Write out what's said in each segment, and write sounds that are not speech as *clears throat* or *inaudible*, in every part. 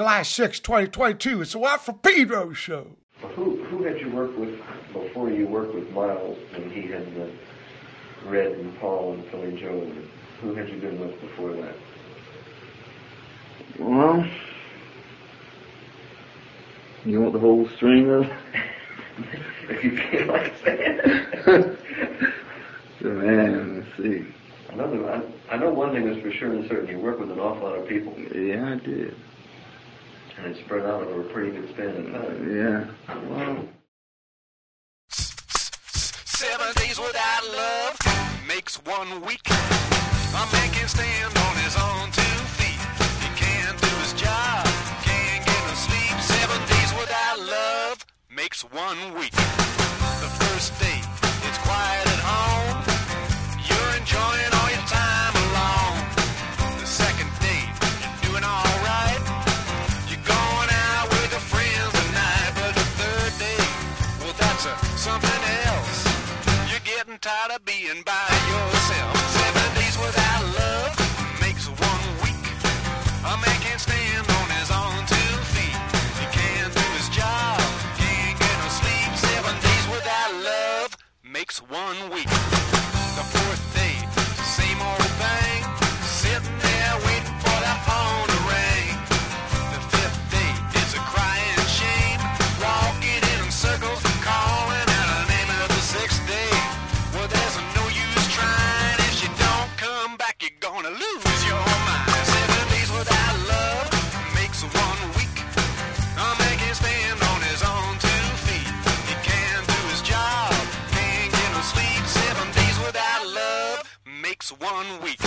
July 6, 2022. It's the Watt from Pedro show. Who who had you worked with before you worked with Miles when he had the Red and Paul and Philly Joe? And who had you been with before that? Well, you want the whole string of? *laughs* if you feel like that. *laughs* Oh, man, let's see. Another, I, I know one thing is for sure and certain. You work with an awful lot of people, Yeah, I did. And it's spread out over a pretty good span of time. Yeah. Well, Seven days without love makes one week. A man can stand on his own two feet. He can't do his job, can't get no sleep. Seven days without love makes one week. The first day, it's quiet tired of being by yourself. Seven days without love makes one week. A man can't stand on his own two feet. He can't do his job, can't get no sleep. Seven days without love makes one week. One week.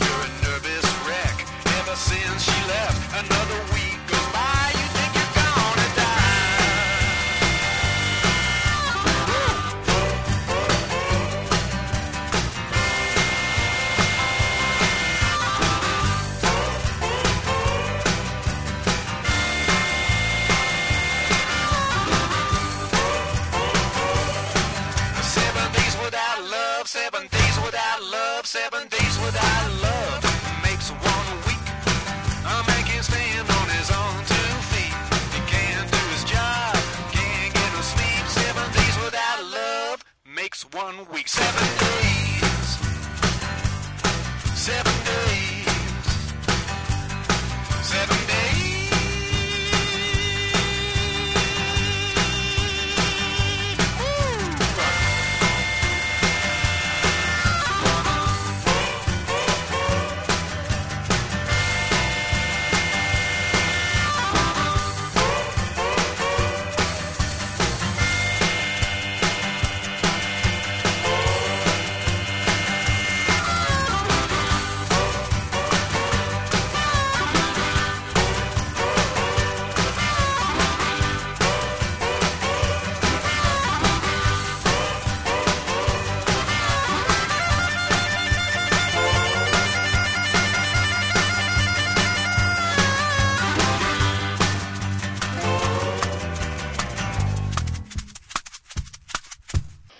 You're a nervous wreck ever since she left. Another week one week. Seven days. Seven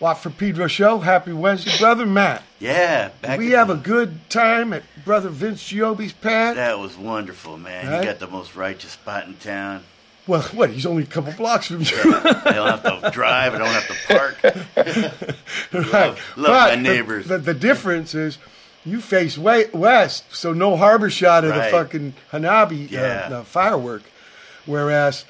Watt for Pedro show. Happy Wednesday, brother Matt. Yeah, back we have the- a good time at brother Vince Giobbe's pad. That was wonderful, man. Right? He got the most righteous spot in town. Well, what? He's only a couple *laughs* blocks from you. I don't have to drive. I don't have to park. *laughs* right. love But my the- neighbors. The, the difference is you face way, west, so no harbor shot of Right. the fucking Hanabi Yeah. uh, the firework. Whereas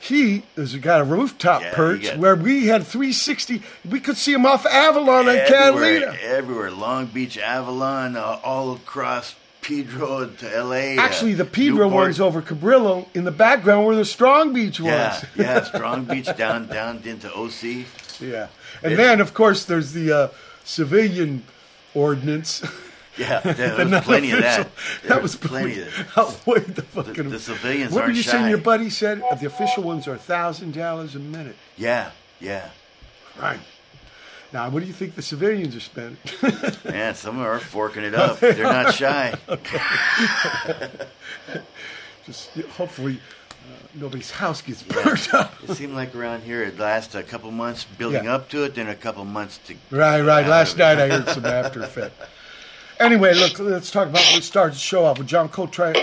he has got a rooftop Yeah, perch got- where we had 360. We could see him off Avalon and Catalina. everywhere. Long Beach, Avalon, uh, all across Pedro to L.A. uh, Actually, the Pedro Newport. one's over Cabrillo in the background where the Strong Beach was. Yeah, yeah. *laughs* Strong Beach down down into OC. Yeah. And then, of course, there's the uh, civilian ordinance. *laughs* Yeah, *laughs* there The was plenty of that. There That was was plenty of that. outweighed the fucking. the civilians What were you saying? Your buddy said the official ones are thousand dollars a minute. Yeah, yeah. Right. Now, what do you think the civilians are spending? *laughs* yeah, some are forking it up. *laughs* They're not shy. Just hopefully uh, nobody's house gets burned up. It seemed like around here it lasted a couple months building Yeah. up to it, then a couple months to. Right, right. Last night I heard some after effect. Anyway, look, let's talk about. Let's the show off with John Coltrane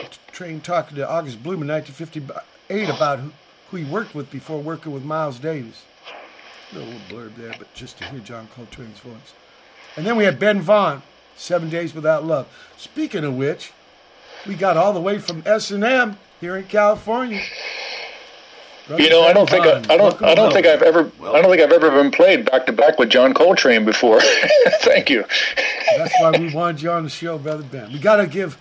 talking to August Bloom in 1958 about who, who he worked with before working with Miles Davis. A little blurb there, but just to hear John Coltrane's voice. And then we had Ben Vaughn, Seven Days Without Love. Speaking of which, we got all the way from S and M here in California. Brother You know, I don't think I, I don't I don't home. think I've ever I don't think I've ever been played back to back with John Coltrane before. *laughs* Thank you. That's why we wanted you on the show, Brother Ben. We got to give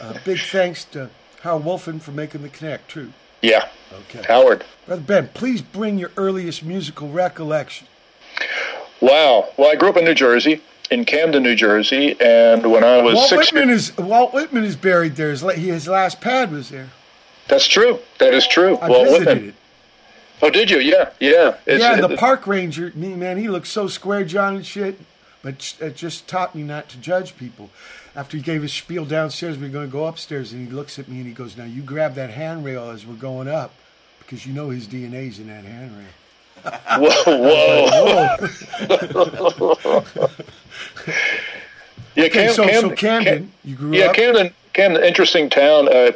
uh, big thanks to Howard Wuelfing for making the connect, too. Yeah, Okay. Howard. Brother Ben, please bring your earliest musical recollection. Wow. Well, I grew up in New Jersey, in Camden, New Jersey, and when I was Walt six, Whitman is Walt Whitman is buried there. His, his last pad was there. that's true. That is true. I visited Whitman. it. Oh, did you? Yeah, yeah. It's, yeah, the park ranger, me man, he looked so square John and shit. But it just taught me not to judge people. After he gave his spiel downstairs, we are going to go upstairs, and he looks at me and he goes, "Now you grab that handrail as we're going up, because you know his DNA's in that handrail." Whoa, *laughs* whoa. *laughs* yeah, Okay, Cam, so, Cam- so Camden, Cam- you grew yeah, up. Yeah, Camden, Camden, interesting town. Uh,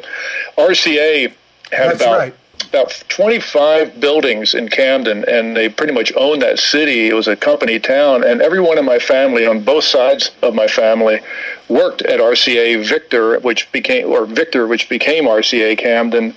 RCA had That's about right. About 25 buildings in Camden, and they pretty much owned that city. It was a company town, and everyone in my family, on both sides of my family, worked at RCA Victor, which became or Victor, which became RCA Camden.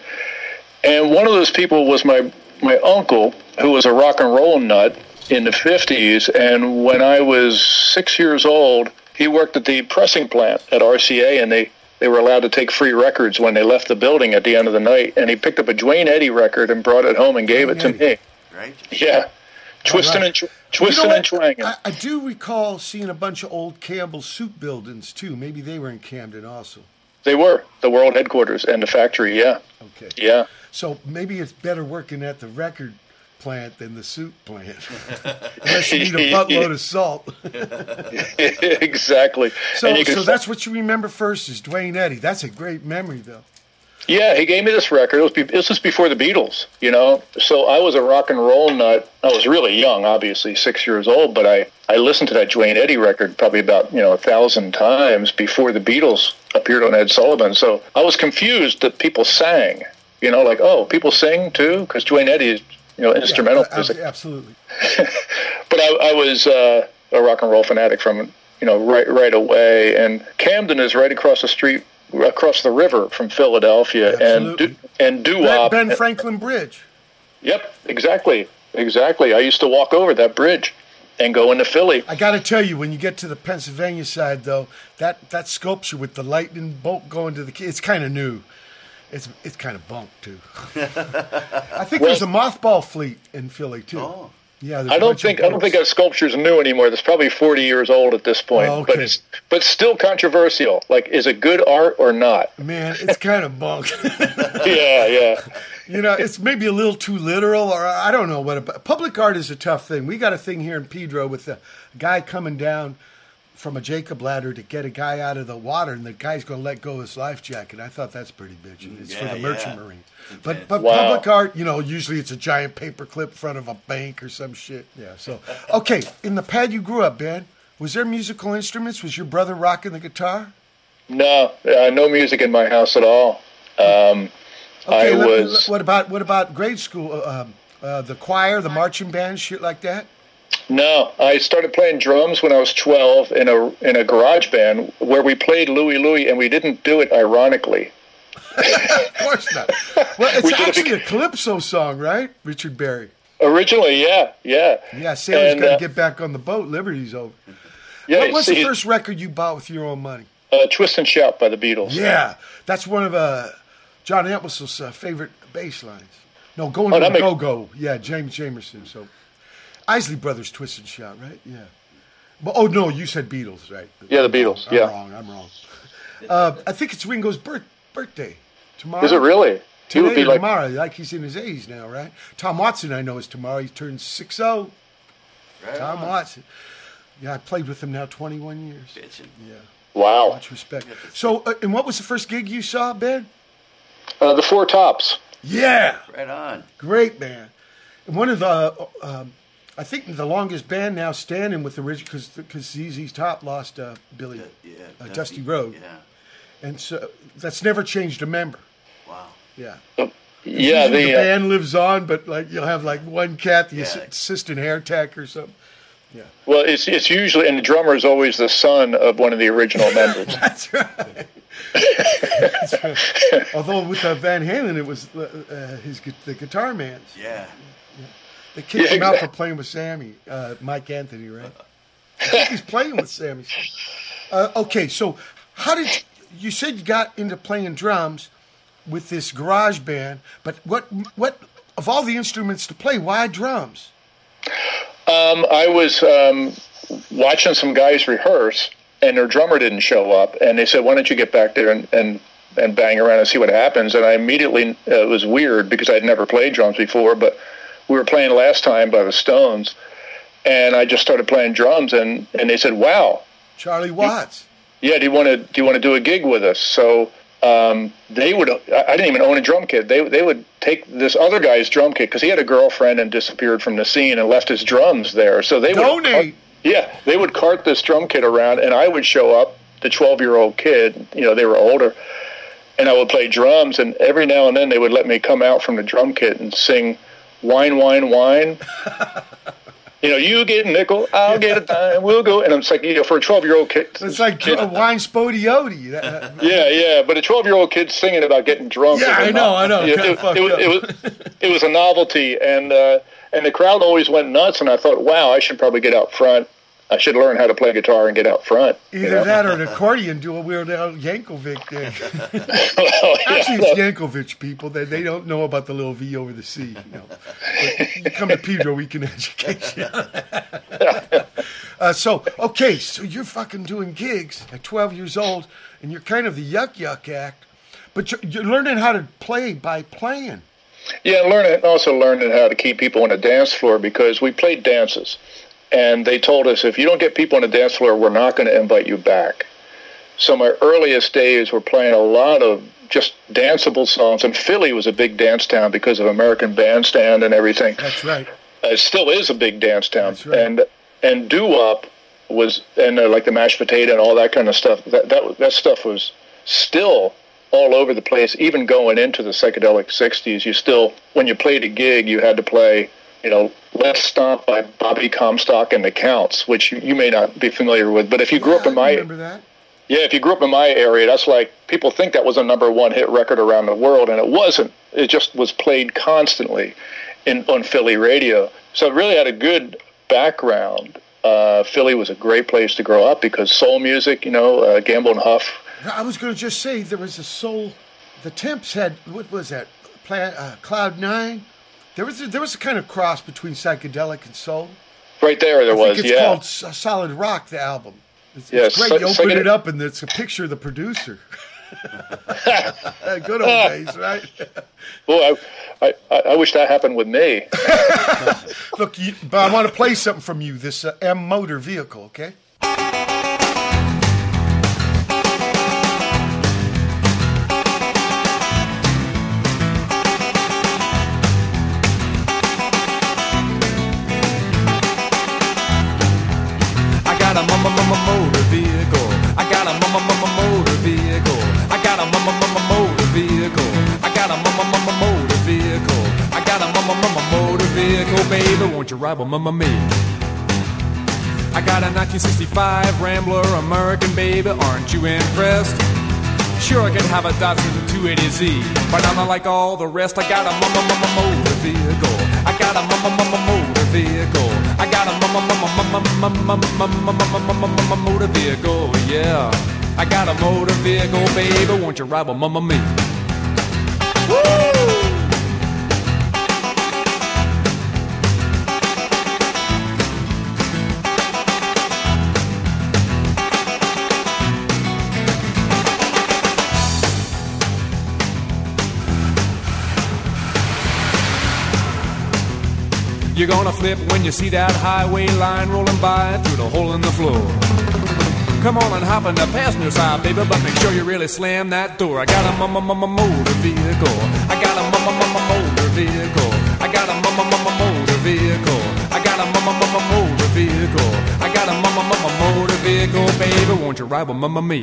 And one of those people was my my uncle, who was a rock and roll nut in the 50s. And when I was six years old, he worked at the pressing plant at RCA, and they, they were allowed to take free records when they left the building at the end of the night. And he picked up a Duane Eddy record and brought it home and gave it to Duane me. Right? Yeah. Twisting right. and, tw- You know and twanging. I, I do recall seeing a bunch of old Campbell soup buildings too. Maybe they were in Camden also. They were the world headquarters and the factory. Yeah. Okay. Yeah. So maybe it's better working at the record plant than the soup plant. *laughs* Unless you need a buttload of salt. *laughs* exactly. So, so that's what you remember first is Duane Eddy. That's a great memory, though. Yeah, he gave me this record. It was be- this was before the Beatles, you know. So I was a rock and roll nut. I was really young, obviously six years old, but I I listened to that Duane Eddy record probably about you know a thousand times before the Beatles appeared on Ed Sullivan. So I was confused that people sang, you know, like oh people sing too because Duane Eddy is you know instrumental Yeah, music. absolutely. *laughs* But I, I was uh, a rock and roll fanatic from you know right right away. And Camden is right across the street, across the river from Philadelphia, and Absolutely. du- and doo Ben, wop. ben Franklin Bridge. Yep, exactly, exactly. I used to walk over that bridge and go into Philly. I got to tell you, when you get to the Pennsylvania side, though, that, that sculpture with the lightning bolt going to the it's kind of new. It's it's kind of bunk too. *laughs* I think there's a mothball fleet in Philly too. Oh. Yeah, I don't think I don't think that sculpture's new anymore. That's probably 40 years old at this point. Oh, But it's, but still controversial. Like, is it good art or not? Man, it's *laughs* kind of bunk. yeah, yeah. *laughs* you know, it's maybe a little too literal, or I don't know what. About, public art is a tough thing. We got a thing here in Pedro with the guy coming down from a Jacob ladder to get a guy out of the water, and the guy's going to let go of his life jacket. I thought that's pretty bitchin'. It's for Yeah, the merchant yeah. marine. But but Wow. public art, you know, usually it's a giant paper clip in front of a bank or some shit. Yeah. So *laughs* okay, in the pad you grew up, Ben, was there musical instruments? Was your brother rocking the guitar? No, uh, no music in my house at all. Um, Okay, I let me- was what about what about grade school? Uh, um, uh, the choir, the marching band, shit like that. No. I started playing drums when I was 12 in a in a garage band where we played Louie Louie, and we didn't do it ironically. Of course not. Well, it's We actually a calypso song, right? Richard Berry. Originally, yeah, yeah, Yeah, sailors got to uh, get back on the boat. Liberty's over. yeah. what was the first record you bought with your own money? uh, "Twist and Shout" by the Beatles. Yeah, that's one of uh, John Entwistle's uh, favorite bass lines. No, going Oh, to the go go. Yeah, James Jamerson. So, Isley Brothers, Twist and Shout, right? Yeah. But oh no, you said Beatles, right? Yeah, the I'm Beatles, yeah. I'm wrong. I'm wrong. Uh, I think it's Ringo's birth, birthday tomorrow. Is it really? He Today would be or like, tomorrow, like he's in his 80s now, right? Tom Watson, I know, is tomorrow. He turns 6 0. Right Tom on. Watson. Yeah, I played with him now 21 years. Bitchin'. Yeah, wow. much respect. So, uh, and what was the first gig you saw, Ben? Uh, the Four Tops. Yeah, Right on. great, man. And one of the, uh, um, I think the longest band now standing with the original because because ZZ Top lost uh, Billy Yeah, uh, Dusty Road, Yeah. and so that's never changed a member. Wow. Yeah. Yeah, Usually the the uh, band lives on, but like you'll have like one cat, the Yeah. assistant hair tech or something. Yeah. Well, it's it's usually and the drummer is always the son of one of the original members. *laughs* That's right. That's right. *laughs* Although with uh, Van Halen, it was uh, uh, his the guitar man. Yeah. They kicked Yeah, him out for playing with Sammy, uh, Mike Anthony, right? I think he's playing with Sammy. Uh, okay, so how did you, you said you got into playing drums with this garage band? But what what of all the instruments to play, why drums? Um, I was um, watching some guys rehearse, and their drummer didn't show up, and they said, "Why don't you get back there and and, and bang around and see what happens?" And I immediately uh, it was weird because I'd never played drums before, but we were playing last time by the Stones, and I just started playing drums, and and they said, "Wow, Charlie Watts. yeah, do you want to do you want to do a gig with us?" So um, they would. I didn't even own a drum kit. They they would take this other guy's drum kit because he had a girlfriend and disappeared from the scene and left his drums there. So they would Donate. yeah, they would cart this drum kit around, and I would show up, the 12 year old kid, you know, they were older, and I would play drums, and every now and then they would let me come out from the drum kit and sing Wine, Wine, Wine. *laughs* you know, you get a nickel, I'll get a dime, we'll go. And I'm just like, you know, for a 12 year old kid. It's like kid- a wine Spo-Dee-O-Dee. That- yeah, yeah, but a 12 year old kid singing about getting drunk. Yeah, I know, no- I know, Yeah, It, it was, it, was, *laughs* it was a novelty, and uh, and the crowd always went nuts. And I thought, wow, I should probably get out front. I should learn how to play guitar and get out front. you Either know? that or an *laughs* accordion do a Weird Al Yankovic thing. *laughs* Well, *laughs* yeah, Actually, no. it's Yankovic people. They, they don't know about the little V over the C. You know. But you come to Pedro, we can educate you. uh, so, okay, so you're fucking doing gigs at 12 years old, and you're kind of the yuck yuck act, but you're, you're learning how to play by playing. Yeah, and learning also learning how to keep people on the dance floor because we played dances, and they told us if you don't get people on the dance floor, we're not going to invite you back. So my earliest days were playing a lot of just danceable songs, and Philly was a big dance town because of American Bandstand and everything. That's right. Uh, it still is a big dance town, That's right. and and doo wop was and uh, like the mashed potato and all that kind of stuff. That that that stuff was still all over the place. Even going into the psychedelic '60s, you still when you played a gig, you had to play. You know, Let's Stomp by Bobby Comstock and the Counts, which you, you may not be familiar with. But if you grew up in my remember that. yeah, if you grew up in my area, that's like people think that was a number one hit record around the world, and it wasn't. It just was played constantly in on Philly radio. So it really had a good background. Uh, Philly was a great place to grow up because soul music, you know, uh, Gamble and Huff. I was going to just say there was a soul. The Temps had what was that? Plan, uh, Cloud Nine. There was a, there was a kind of cross between psychedelic and soul. Right there, there I was. it's yeah. called S- Solid Rock, the album. It's, Yeah, it's great. so- you open you- it up and it's a picture of the producer. *laughs* Good old *laughs* days, right? Boy, I, I, I wish that happened with me. *laughs* Look, you, but I want to play something from you. This uh, M motor vehicle, okay? vehicle, baby, won't you ride with mama me? I got a 1965 Rambler American, baby, aren't you impressed? Sure, I can have a Datsun 280Z, but I'm not like all the rest. I got a mama mama motor vehicle. I got a mama mama motor vehicle. I got a mama mama mama mama mama mama motor vehicle. Yeah, I got a motor vehicle, baby. Won't you ride with Mamma Mia? Woo! You're gonna flip when you see that highway line rolling by through the hole in the floor. Come on and hop in the passenger side, baby, but make sure you really slam that door. I got a mama mama motor vehicle. I got a mama mama motor vehicle. I got a mama mama motor vehicle. I got a mama mama motor vehicle. I got a mama mama motor vehicle, baby. Won't you ride with mama me?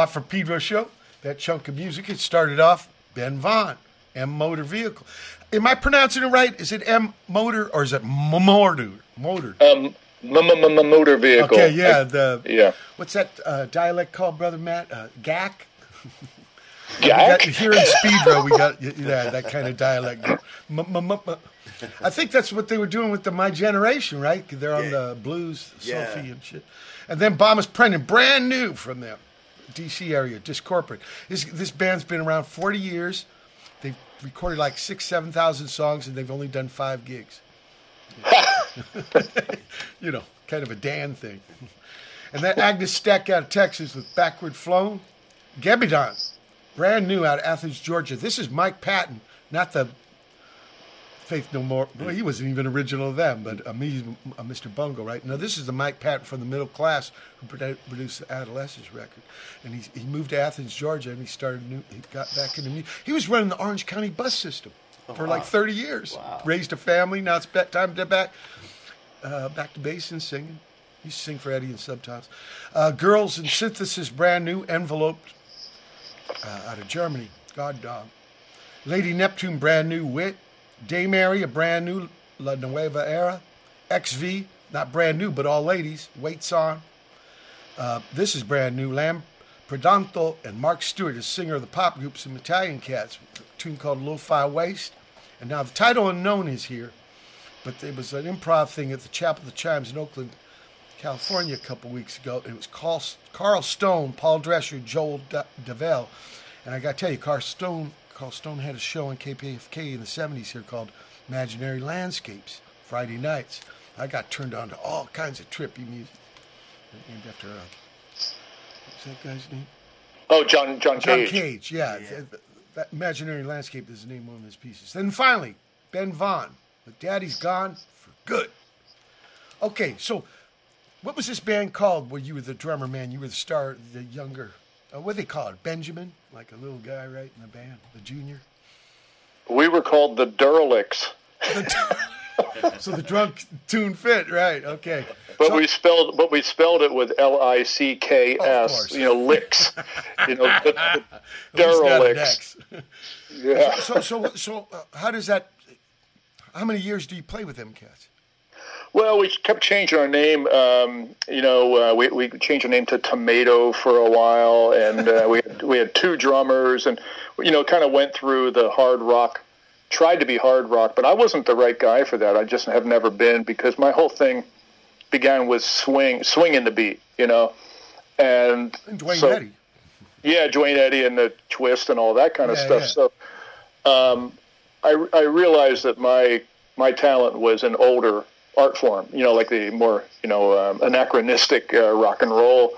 Watt for Pedro show. That chunk of music, it started off Ben Vaughn, M Motor Vehicle. Am I pronouncing it right? Is it M Motor or is it M Motor? Motor. Um, m- m- m- motor vehicle. Okay, yeah. The Yeah. what's that uh, dialect called, brother Matt? Uh, GAC. Jack? *laughs* *laughs* Here in Speedro, we got yeah that kind of dialect. M- m- m- m- I think that's what they were doing with the My Generation, right? They're on Yeah. the blues, Yeah. Sophie and shit. And then Bomis Prendin, brand new from them, DC area, Discorporate. This this band's been around 40 years. They've recorded like six, seven thousand songs, and they've only done five gigs. *laughs* you know, kind of a Dan thing. And then Agnes Stack out of Texas with Backward Flown. Gebidan, brand new out of Athens, Georgia. This is Mike Patton, not the Faith No More. Well, he wasn't even original then, but uh, me, uh, Mr. Bungle, right? Now, this is the Mike Patton from the middle class who produced the Adolescents record. And he, he moved to Athens, Georgia, and he started new, he got back into music. He was running the Orange County bus system for like 30 years. Raised a family. Now it's time to get back, uh, back to bass and singing. He used to sing for Eddie and Subtitles. Uh, Girls in Synthesis, brand new, enveloped uh, out of Germany. God Dog. Lady Neptune, brand new. Wit. Dame Area, a brand new La Nueva Era. XV, not brand new, but all ladies. Weights on. Uh, this is brand new. Lam Predanto and Mark Stewart is singer of the pop group Some Italian Cats, a tune called Lo-Fi Waste. And now the title unknown is here, but it was an improv thing at the Chapel of the Chimes in Oakland, California a couple weeks ago. It was Carl, Carl Stone, Paul Dresher, Joel Davel. And I got to tell you, Carl Stone, Carl Stone had a show on KPFK in the 70s here called Imaginary Landscapes, Friday nights. I got turned on to all kinds of trippy music. Named after, uh, what's that guy's name? Oh, John John Cage. John Cage. Cage, yeah. Th- th- That imaginary landscape is the name of one of his pieces. Then finally, Ben Vaughn with Daddy's Gone for Good. Okay, so what was this band called where you were the drummer, man? You were the star, the younger, uh, what do they call it? Benjamin? Like a little guy, right, in the band? The junior? We were called the Derelicts, *laughs* So the drunk tune fit, right? Okay. but So- we spelled but we spelled it with L I C K S. You know, licks. you know, the, *laughs* the At least not an Derelicts. Yeah. So, so, so, uh, how does that? How many years do you play with them cats? Well, we kept changing our name. Um, you know, uh, we we changed our name to Tomato for a while, and uh, we had, we had two drummers, and you know, kind of went through the hard rock. Tried to be hard rock, but I wasn't the right guy for that. I just have never been because my whole thing began with swing, swinging the beat. You know, and And Dwayne so- Eddy. yeah, Dwayne Eddy and the twist and all that kind of Yeah, stuff. yeah. So, um, I I realized that my my talent was an older art form. You know, like the more you know um, anachronistic uh, rock and roll.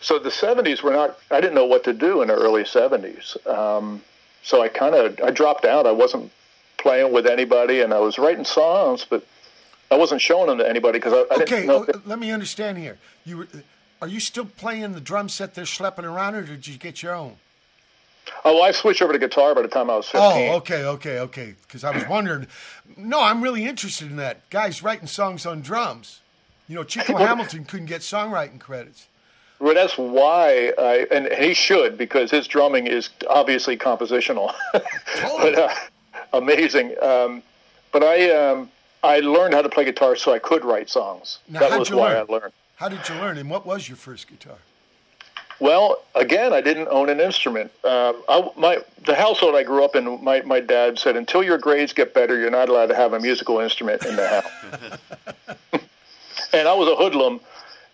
So the '70s were not. I didn't know what to do in the early '70s. Um, so I kind of I dropped out. I wasn't playing with anybody, and I was writing songs, but I wasn't showing them to anybody because I, I Okay, didn't know. uh, let me understand here. You were, are you still playing the drum set they're schlepping around, or did you get your own? Oh, I switched over to guitar by the time I was 15. Oh, okay, okay, okay. Because I was wondering. No, I'm really interested in that. Guys writing songs on drums. You know, Chico *laughs* Hamilton couldn't get songwriting credits. Well, that's why I, and he should because his drumming is obviously compositional, *laughs* but uh, amazing. Um, but I, um, I learned how to play guitar so I could write songs. Now, that was why learn? I learned. How did you learn, and what was your first guitar? Well, again, I didn't own an instrument. Um, I, my the household I grew up in, my my dad said, until your grades get better, you're not allowed to have a musical instrument in the house. *laughs* and I was a hoodlum,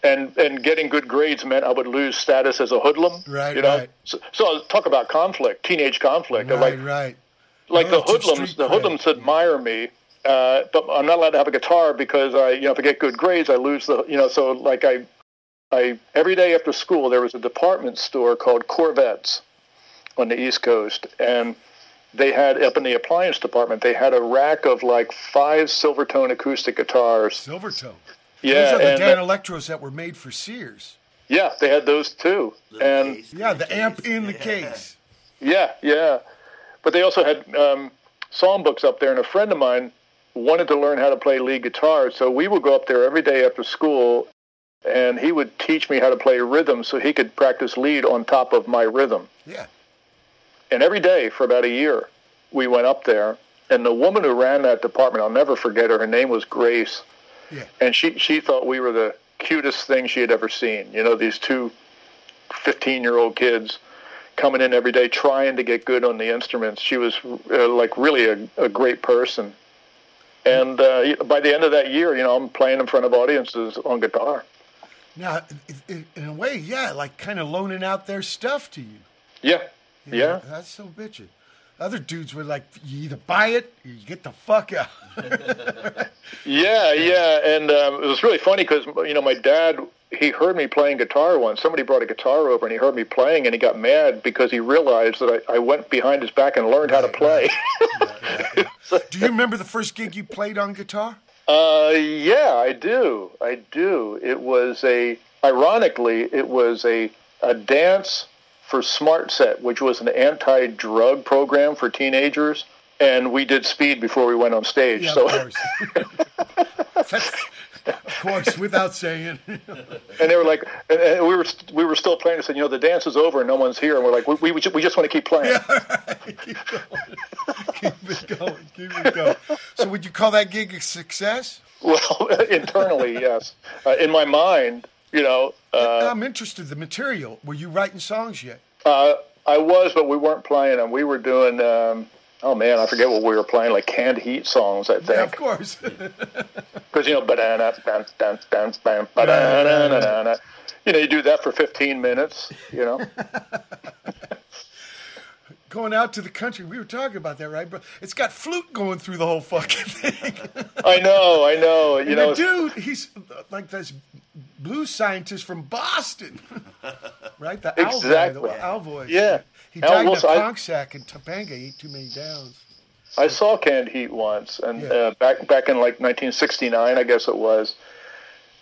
and and getting good grades meant I would lose status as a hoodlum. Right, You know. right. So, so talk about conflict, teenage conflict. Right, like right. like Oh, the hoodlums, the hoodlums admire me. Uh, but I'm not allowed to have a guitar because I, you know, if I get good grades, I lose the, you know, so like I, I every day after school there was a department store called Korvettes on the East Coast, and they had up in the appliance department they had a rack of like five Silvertone acoustic guitars. Silvertone. Yeah, Those are the and Dan Electros that were made for Sears. yeah, they had those too, and Yeah, the amp in the *laughs* case. Yeah, yeah. But they also had um, songbooks up there, and a friend of mine wanted to learn how to play lead guitar, so we would go up there every day after school, and he would teach me how to play rhythm so he could practice lead on top of my rhythm. Yeah. And every day for about a year, we went up there, and the woman who ran that department, I'll never forget her. Her name was Grace, Yeah. and she she thought we were the cutest thing she had ever seen. You know, these two 15 year old kids coming in every day trying to get good on the instruments. She was uh, like really a, a great person. And uh, by the end of that year, you know, I'm playing in front of audiences on guitar. Now, in a way, yeah, like kind of loaning out their stuff to you. Yeah, You know, yeah. That's so bitchin'. Other dudes were like, you either buy it or you get the fuck out. *laughs* Yeah, yeah, and um, it was really funny because you know my dad he heard me playing guitar once. Somebody brought a guitar over and he heard me playing and he got mad because he realized that I, I went behind his back and learned how to play. *laughs* Do you remember the first gig you played on guitar? Uh, yeah, I do. I do. It was a, ironically, it was a, a dance for Smart Set, which was an anti-drug program for teenagers, and we did speed before we went on stage. Yeah, so, of course. *laughs* That's, of course, without saying. *laughs* and they were like, and, and we were we were still playing. and said, you know, the dance is over and no one's here, and we're like, we we, we just, we just want to keep playing. *laughs* keep going. *laughs* keep it going. Keep it going. So, would you call that gig a success? Well, internally, yes. Uh, in my mind, you know, uh, I'm interested. The material. Were you writing songs yet? Uh, I was, but we weren't playing them. We were doing. Um, oh man, I forget what we were playing. Like canned heat songs, I Yeah, of course. *laughs* Because you know, banana, dun, dun, dun, dun, banana. You know, you do that for 15 minutes. You know. *laughs* going out to the country. We were talking about that, right? But it's got flute going through the whole fucking *laughs* thing. I know, I know. You and know, the dude, he's like this blues scientist from Boston, right? The Exactly. the owl voice. Yeah. He Al died Wilson, I- conch sack in Topanga. He ate too many downs. I saw canned heat once, and Yeah. uh, back back in like 1969, I guess it was.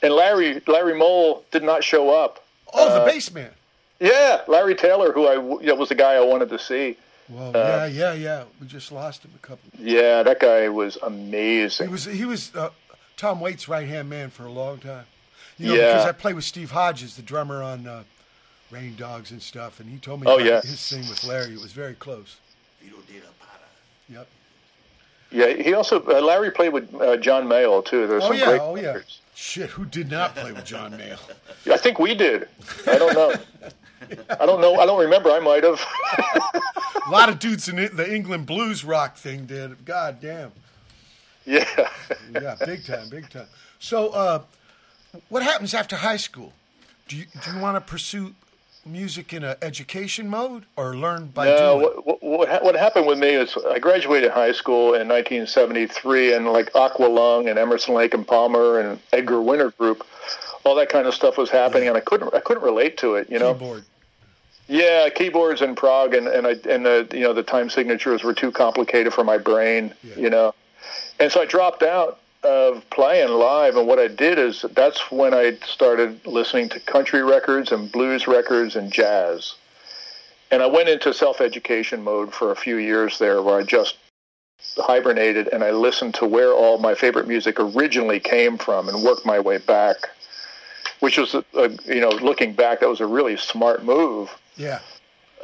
and Larry Larry Mole did not show up. Oh, the Uh, bass man. Yeah, Larry Taylor, who I you know, was the guy I wanted to see. Well, yeah, uh, yeah, yeah. We just lost him a couple. Yeah, that guy was amazing. He was he was uh, Tom Waits' right hand man for a long time. You know, Yeah. because I played with Steve Hodges, the drummer on uh, Rain Dogs and stuff, and he told me Oh, about yeah. his thing with Larry. It was very close. Yep. Yeah, he also uh, Larry played with uh, John Mayall too. There's Oh some yeah, great. oh yeah. Shit, who did not play with John Mayall? *laughs* I think we did. I don't know. *laughs* I don't know. I don't remember. I might have. A lot of dudes in the England blues rock thing did. God damn. yeah. Yeah, big time, big time. So, uh, what happens after high school? Do you do you want to pursue music in an education mode or learn by No, doing? what, what, what happened with me is I graduated high school in 1973, and like Aqualung and Emerson Lake and Palmer and Edgar Winter Group, all that kind of stuff was happening, and I couldn't I couldn't relate to it. You know, Keyboard. yeah, keyboards in prog, and and I and the you know the time signatures were too complicated for my brain. Yeah. You know, and so I dropped out of playing live, and what I did is that's when I started listening to country records and blues records and jazz. And I went into self-education mode for a few years there, where I just hibernated and I listened to where all my favorite music originally came from and worked my way back. Which was, a, a, you know, looking back, that was a really smart move. Yeah.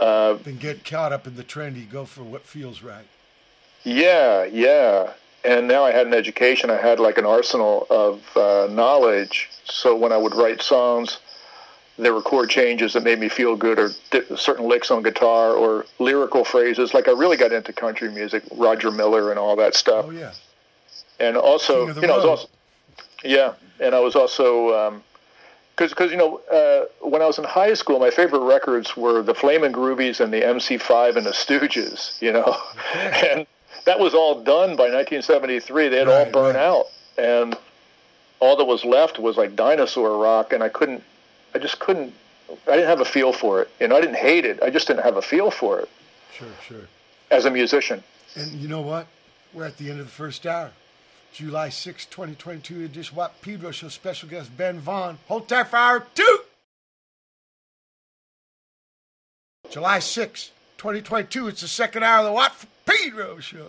Uh, Then get caught up in the trendy. Go for what feels right. Yeah, yeah. And now I had an education. I had like an arsenal of uh, knowledge. So when I would write songs, there were chord changes that made me feel good, or di- certain licks on guitar, or lyrical phrases. Like I really got into country music, Roger Miller, and all that stuff. Oh yeah. And also, King of the you know, I was also, yeah, and I was also, because because you know, uh, when I was in high school, my favorite records were the Flamin' Groovies and the MC5 and the Stooges. You know, *laughs* and that was all done by 1973. They had all burned right. out, and all that was left was like dinosaur rock, and I couldn't, I just couldn't, I didn't have a feel for it. You know, I didn't hate it. I just didn't have a feel for it Sure, sure. as a musician. And you know what? We're at the end of the first hour. July 6, 2022 edition Watt Pedro Show special guest Ben Vaughn. Hold tight for hour two. July 6, 2022. It's the second hour of the Watt Pedro Show.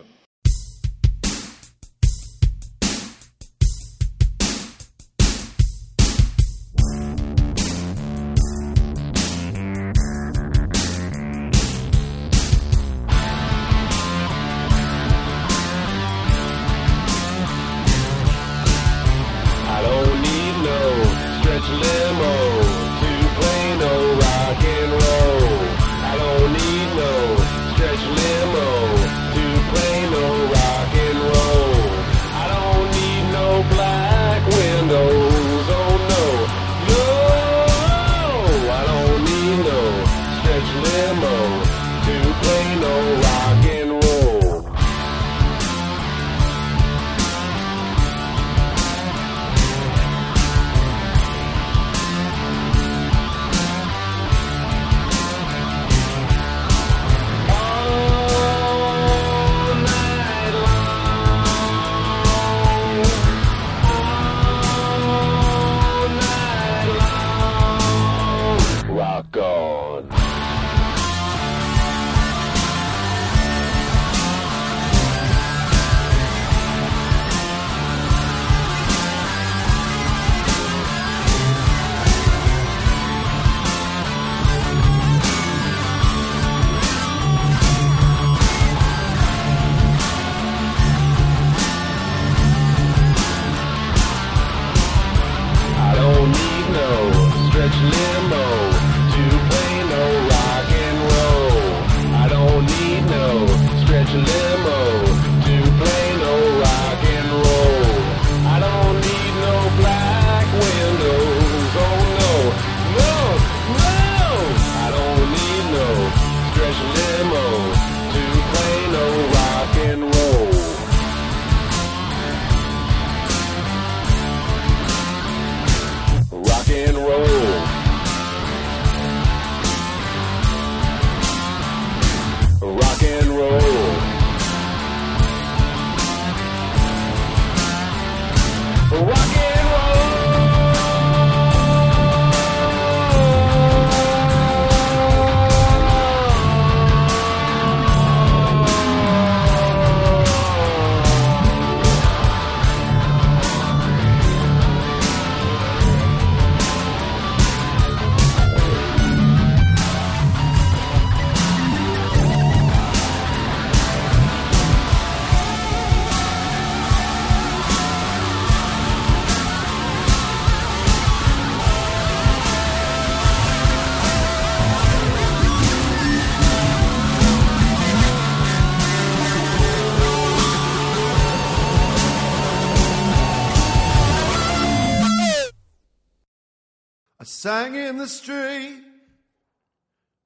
sang in the street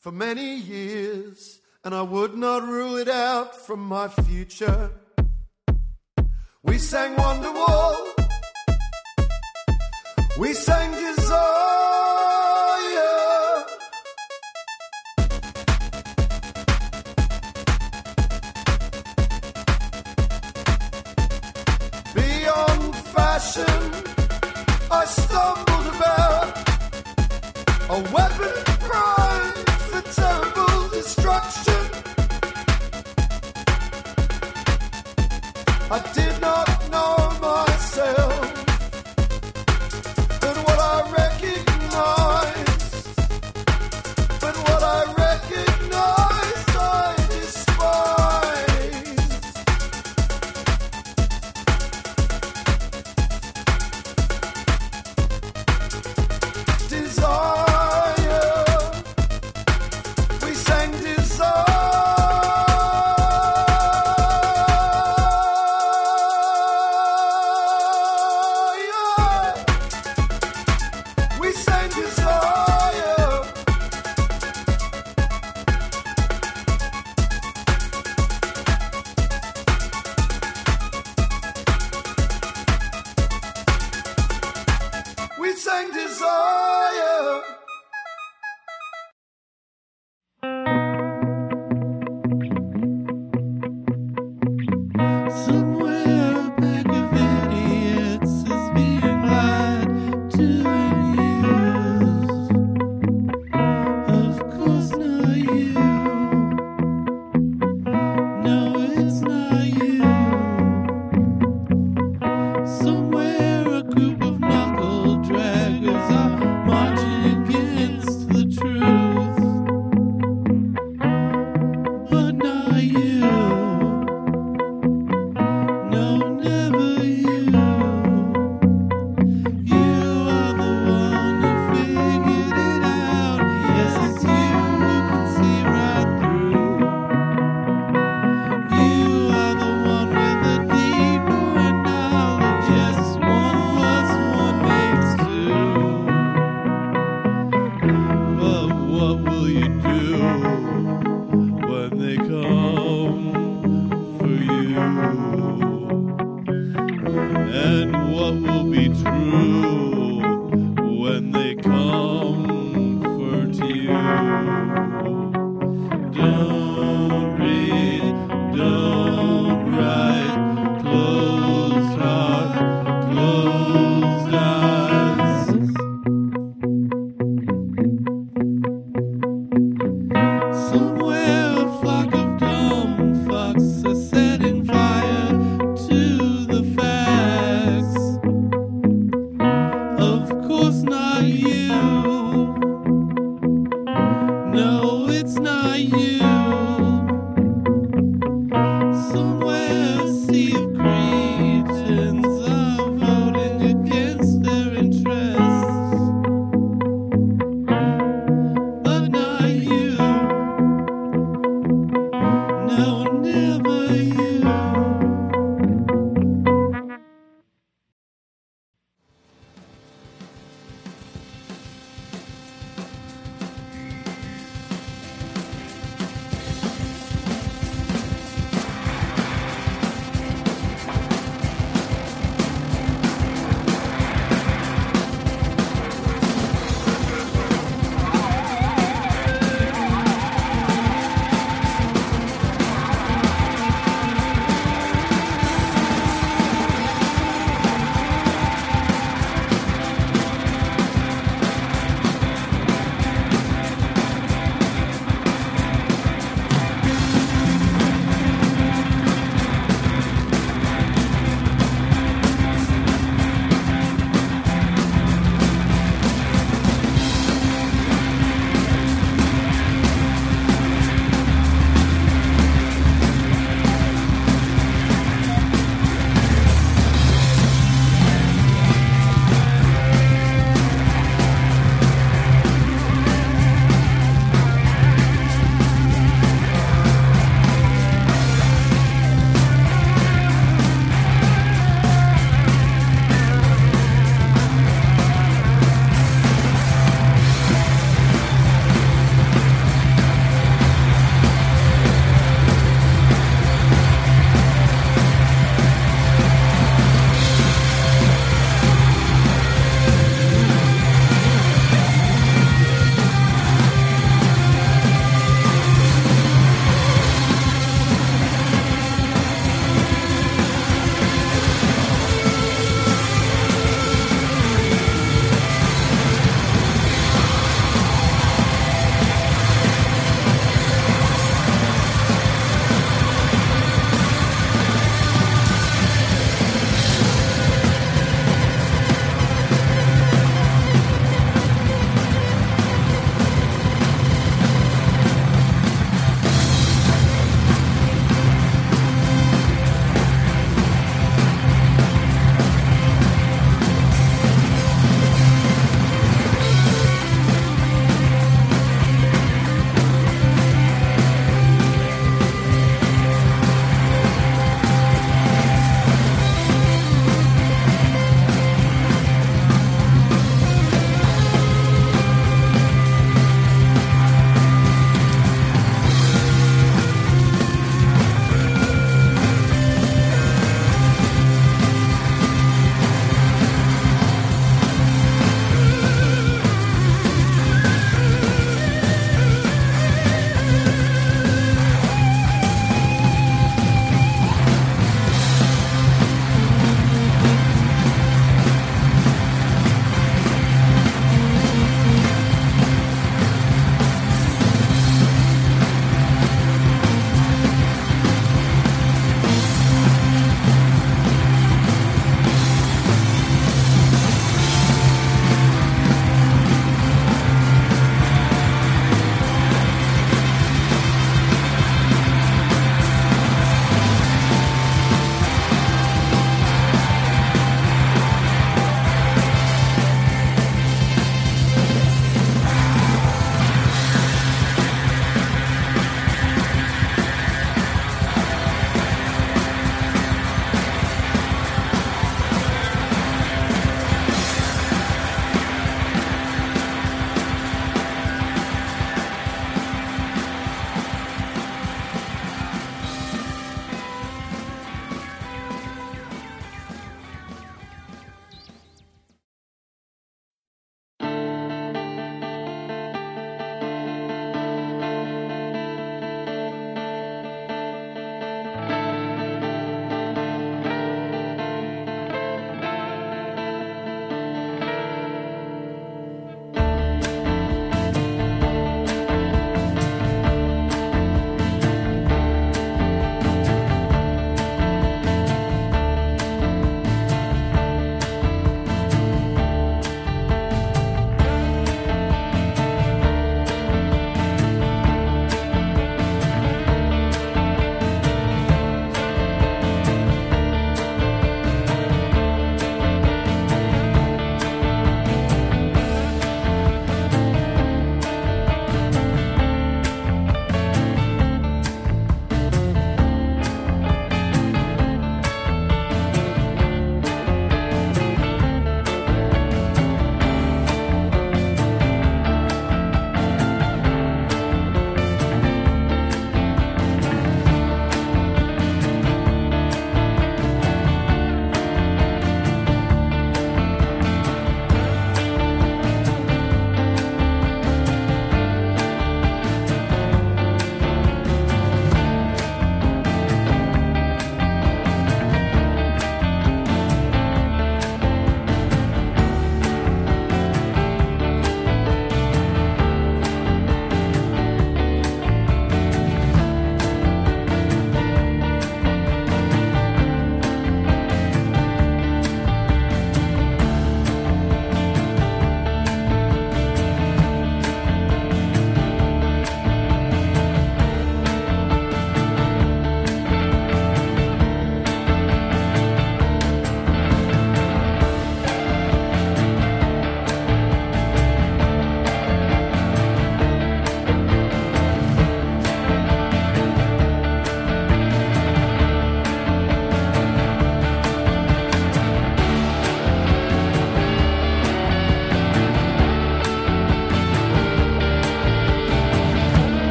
for many years, and I would not rule it out from my future. We sang Wonderwall, we sang Desire. Oh, A.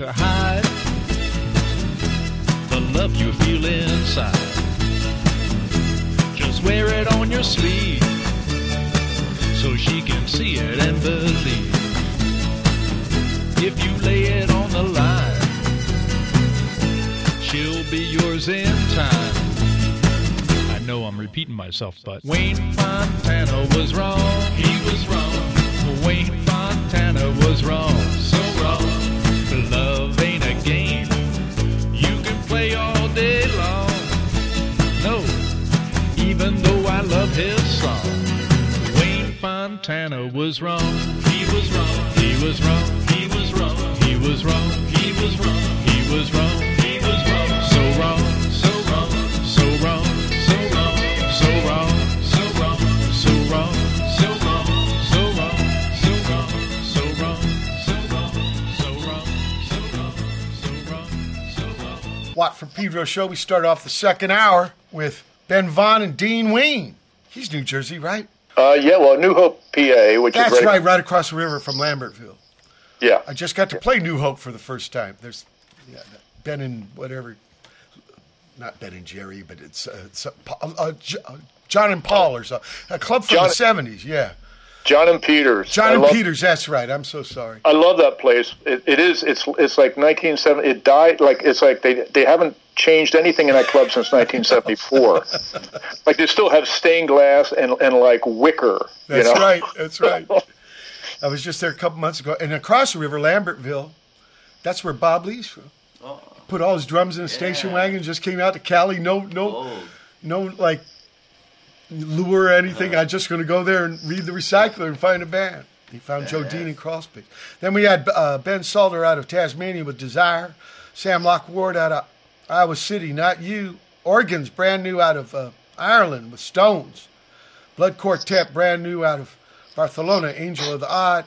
to hide the love you feel inside. Just wear it on your sleeve so she can see it and believe. If you lay it on the line, she'll be yours in time. I know I'm repeating myself, but Wayne Fontana was wrong. He was wrong. Wayne Fontana was wrong. So even though I love his song, Wayne Fontana was wrong. He was wrong. He was wrong. He was wrong. He was wrong. He was wrong. He was wrong. He was wrong. So wrong. So wrong. So wrong. So wrong. So wrong. So wrong. So wrong. So wrong. So wrong. So wrong. So wrong. So wrong. So wrong. So wrong. So wrong. So wrong. Watt from Pedro show. We start off the second hour with Ben Vaughn and Dean Ween. He's New Jersey, right? Uh, yeah, well, New Hope, PA, which That's is right, right across the river from Lambertville. Yeah. I just got to play New Hope for the first time. There's yeah, Ben and whatever, not Ben and Jerry, but it's, uh, it's uh, uh, uh, John and Paul or so. A club from John- the seventies. Yeah. John and Peters. John and love- Peters. That's right. I'm so sorry. I love that place. It, it is. It's it's like 1970. It died. Like it's like they they haven't changed anything in that club since 1974. *laughs* like they still have stained glass and and like wicker. That's you know? right. That's *laughs* right. I was just there a couple months ago, and across the river, Lambertville. That's where Bob Lee's from. Put all his drums in a station wagon. Just came out to Cali. No, no, no, like lure or anything. I'm just going to go there and read the recycler and find a band. He found Joe Dean and Crosby. Then we had uh, Ben Salter out of Tasmania with Desire. Sam Locke Ward out of Iowa City, Not You. Organs brand new out of uh, Ireland with Stones. Blood Quartet brand new out of Barcelona, Angel of the Odd.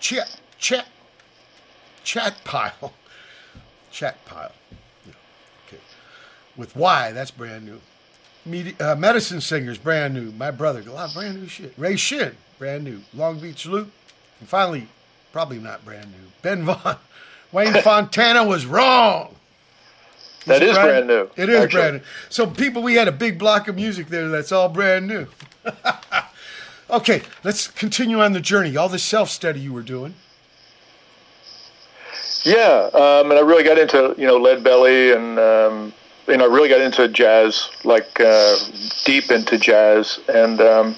Chat, chat, chat pile. *laughs* Chat pile. Yeah, Okay. With Why, that's brand new. Medi- uh, Medicine Singers, brand new. My brother, a lot of brand new shit. Ray Shinn, brand new. Long Beach Loop. And finally, probably not brand new. Ben Vaughn. Wayne Fontana was wrong. That is is brand new, It is actually. brand new. So, people, we had a big block of music there that's all brand new. *laughs* okay, let's continue on the journey. All the self study you were doing. Yeah, um, and I really got into you know Lead Belly and um, you know I really got into jazz, like uh, deep into jazz, and um,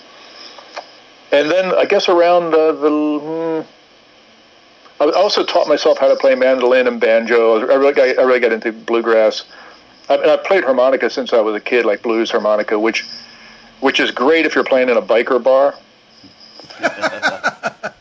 and then I guess around uh, the. mm, I also taught myself how to play mandolin and banjo. I really got, I really got into bluegrass. I, and I played harmonica since I was a kid, like blues harmonica, which which is great if you're playing in a biker bar. *laughs*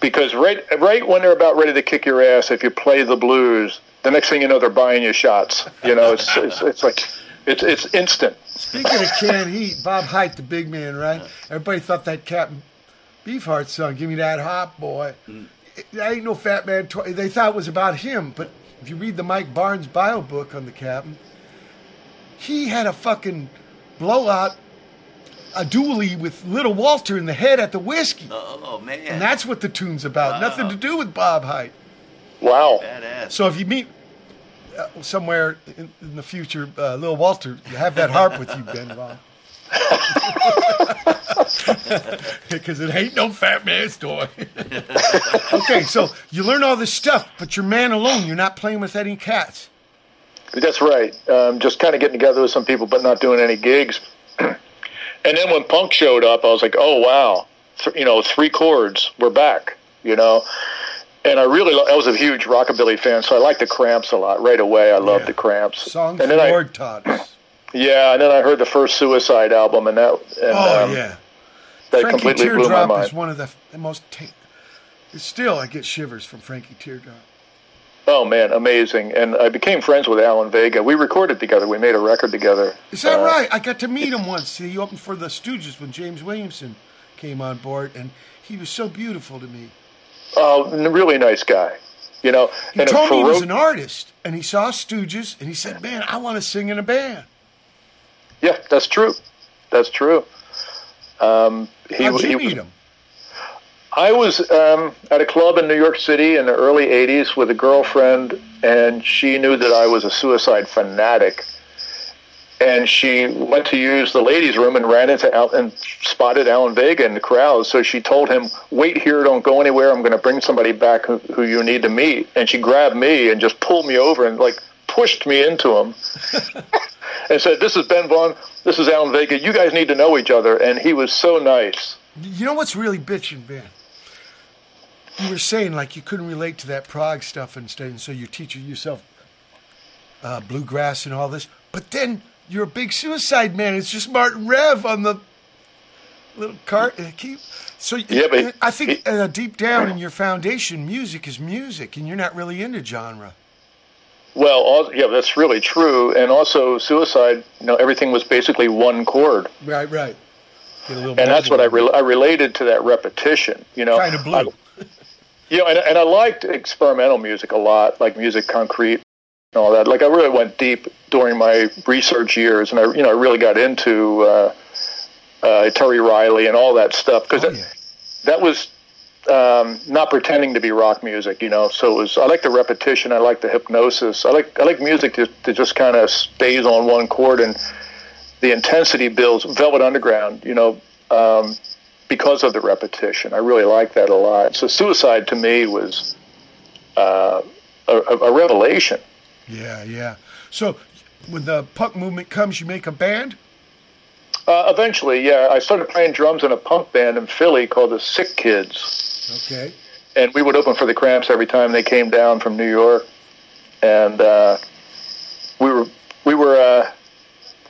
Because right right when they're about ready to kick your ass, if you play the blues, the next thing you know, they're buying you shots. You know, it's it's, it's like it's it's instant. Speaking of canned heat, Bob Hite, the big man, right? Everybody thought that Captain Beefheart song, "Give Me That Hot Boy," that ain't no Fat Man. Toy. They thought it was about him, but if you read the Mike Barnes bio book on the Captain, he had a fucking blowout, a dually with Little Walter in the head at the whiskey, Oh man. and that's what the tune's about. Nothing to do with Bob Hite. Wow. Badass. So if you meet uh, somewhere in, in the future, uh, Lil Walter, have that harp with you, Ben Vaughn. *laughs* Because *laughs* it ain't no fat man's toy. *laughs* okay, so you learn all this stuff, but you're man alone. You're not playing with any cats. That's right. Um, just kind of getting together with some people, but not doing any gigs. *clears throat* and then when punk showed up, I was like, oh wow, Th- you know, three chords, we're back. You know, and I really, lo- I was a huge rockabilly fan, so I liked the Cramps a lot right away. I loved the Cramps. Songs and the then I, Lord taught us. yeah, and then I heard the first Suicide album, and that, and, oh, um, yeah. That Frankie completely blew my Teardrop mind. is one of the, the most. Ta- still, I get shivers from Frankie Teardrop. Oh man, amazing! And I became friends with Alan Vega. We recorded together. We made a record together. Is that Uh, right? I got to meet him once. He opened for the Stooges when James Williamson came on board, and he was so beautiful to me. Oh, n- really nice guy. You know, He told me he was an artist, and he saw Stooges, and he said, "Man, I want to sing in a band." Yeah, that's true. That's true. Um, he, How'd you he meet him? I was um, at a club in New York City in the early '80s with a girlfriend, and she knew that I was a suicide fanatic. And she went to use the ladies' room and ran into Al- and spotted Alan Vega in the crowd. So she told him, "Wait here, don't go anywhere. I'm going to bring somebody back who, who you need to meet." And she grabbed me and just pulled me over and like pushed me into him *laughs* and said, "This is Ben Vaughn. This is Alan Vega. You guys need to know each other." And he was so nice. You know what's really bitching, Ben? You were saying like you couldn't relate to that prog stuff and stuff, and so you're teaching yourself uh, bluegrass and all this. But then you're a big suicide man. It's just Martin Rev on the little cart. uh, Keep so. Yeah, but I think uh, deep down in your foundation, music is music, and you're not really into genre. Well, all, yeah, that's really true. And also, suicide. You know, everything was basically one chord, Right, right. Get a little and that's what I, re- I related to that repetition. You know, Kind of blue. I, you know, and, and I liked experimental music a lot, like musique concrète and all that. Like I really went deep during my research years, and I, you know, I really got into uh, uh, Terry Riley and all that stuff because Oh, that, that was um, not pretending to be rock music, you know. So it was. I like the repetition. I like the hypnosis. I like I like music that, that just kind of stays on one chord and the intensity builds. Velvet Underground, you know, um, because of the repetition. I really like that a lot. So Suicide to me was uh, a, a revelation. Yeah, yeah. So when the punk movement comes, you make a band. Uh, eventually, yeah, I started playing drums in a punk band in Philly called the Sick Kids. Okay. and we would open for the Cramps every time they came down from New York, and uh, we were we were. Uh,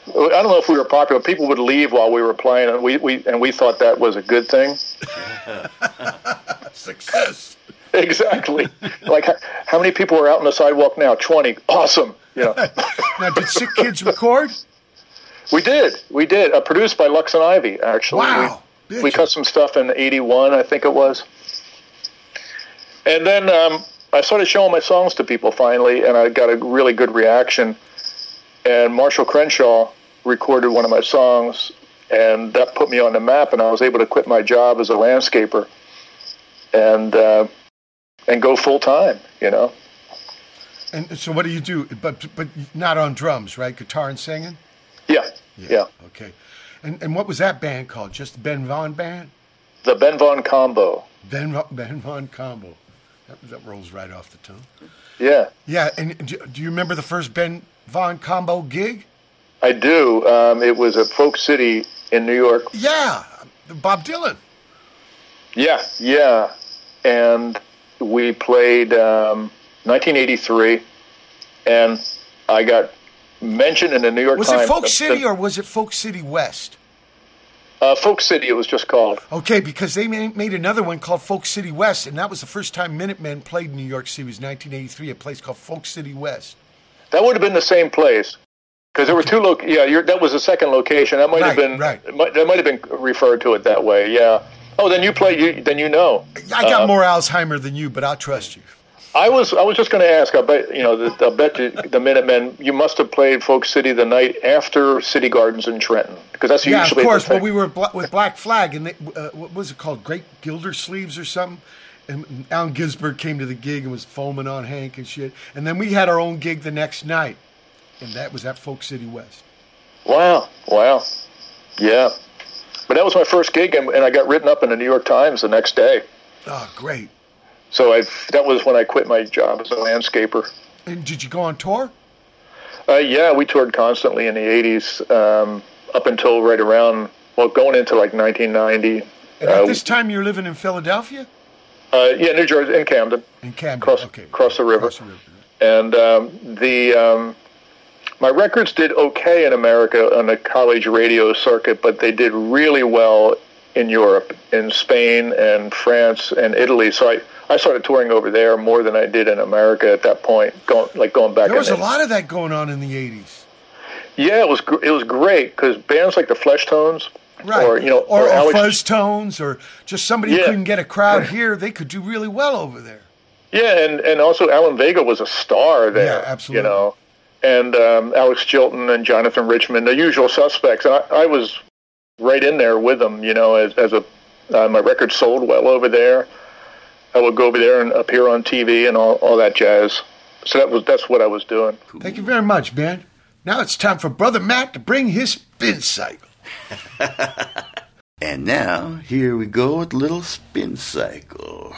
I don't know if we were popular. People would leave while we were playing, and we, we and we thought that was a good thing. *laughs* Success. Exactly. like how, how many people are out on the sidewalk now? Twenty. Awesome. You know. *laughs* Now, did Sick Kids record? we did. We did. Uh, produced by Lux and Ivy. Actually. Wow. We, we cut some stuff in '81, I think it was. And then um, I started showing my songs to people finally, and I got a really good reaction. And Marshall Crenshaw recorded one of my songs, and that put me on the map, and I was able to quit my job as a landscaper and uh, and go full time. You know. And so, what do you do? But but not on drums, right? Guitar and singing. Yeah. Yeah. Okay. And and what was that band called? Just Ben Vaughn Band? The Ben Vaughn combo. Ben Ben Vaughn Combo. That, that rolls right off the tongue. Yeah. Yeah. And do, do you remember the first Ben Vaughn Combo gig? I do. Um, it was at Folk City in New York. Yeah, Bob Dylan. Yeah, yeah. And we played um, 1983, and I got mentioned in the New York Was Times. it Folk City or was it Folk City West? Uh, Folk City? It was just called. Okay, because they made, another one called Folk City West, and that was the first time Minutemen played in New York City. It was 1983, a place called Folk City West. That would have been the same place because there were two. Lo- yeah, you're, that was the second location. That might have been. right. Might, that might have been referred to it that way. Yeah. Oh, then you play. You then you know. I got Uh, more Alzheimer than you, but I'll trust you. I was I was just going to ask. I bet you know. The, I bet the, the Minutemen. You must have played Folk City the night after City Gardens in Trenton because that's usually Yeah, of course. Well, we were bla- with Black Flag, and they, uh, what was it called? Great Gildersleeves or something. And Allen Ginsberg came to the gig and was foaming on Hank and shit. And then we had our own gig the next night, and that was at Folk City West. Wow, wow, yeah. But that was my first gig, and, and I got written up in the New York Times the next day. Oh, great! So I that was when I quit my job as a landscaper. And did you go on tour? Uh, yeah, we toured constantly in the '80s um, up until right around well, going into like 1990. And at Uh, this time, you're living in Philadelphia, uh, yeah, New Jersey, in Camden, in Camden. across okay, across the river. across the river. and um, the um, my records did okay in America on the college radio circuit, but they did really well in Europe, in Spain and France and Italy. So I, I started touring over there more than I did in America at that point. Going like going back. There was a the- lot of that going on in the '80s, Yeah, it was it was great because bands like the Fleshtones, right? or you know, or, or or Alex, Tones, or just somebody who Yeah. couldn't get a crowd *clears throat* here. They could do really well over there. Yeah, and, and also Alan Vega was a star there. Yeah, absolutely. You know, and um, Alex Chilton and Jonathan Richman, the usual suspects. I, I was right in there with them. You know, as as a uh, my record sold well over there. I would go over there and appear on TV and all, all that jazz. So that was that's what I was doing. Thank you very much, man. Now it's time for Brother Matt to bring his spin cycle. *laughs* And now, here we go with little spin cycle.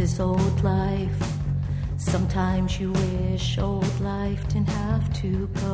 his old life. Sometimes you wish old life didn't have to go.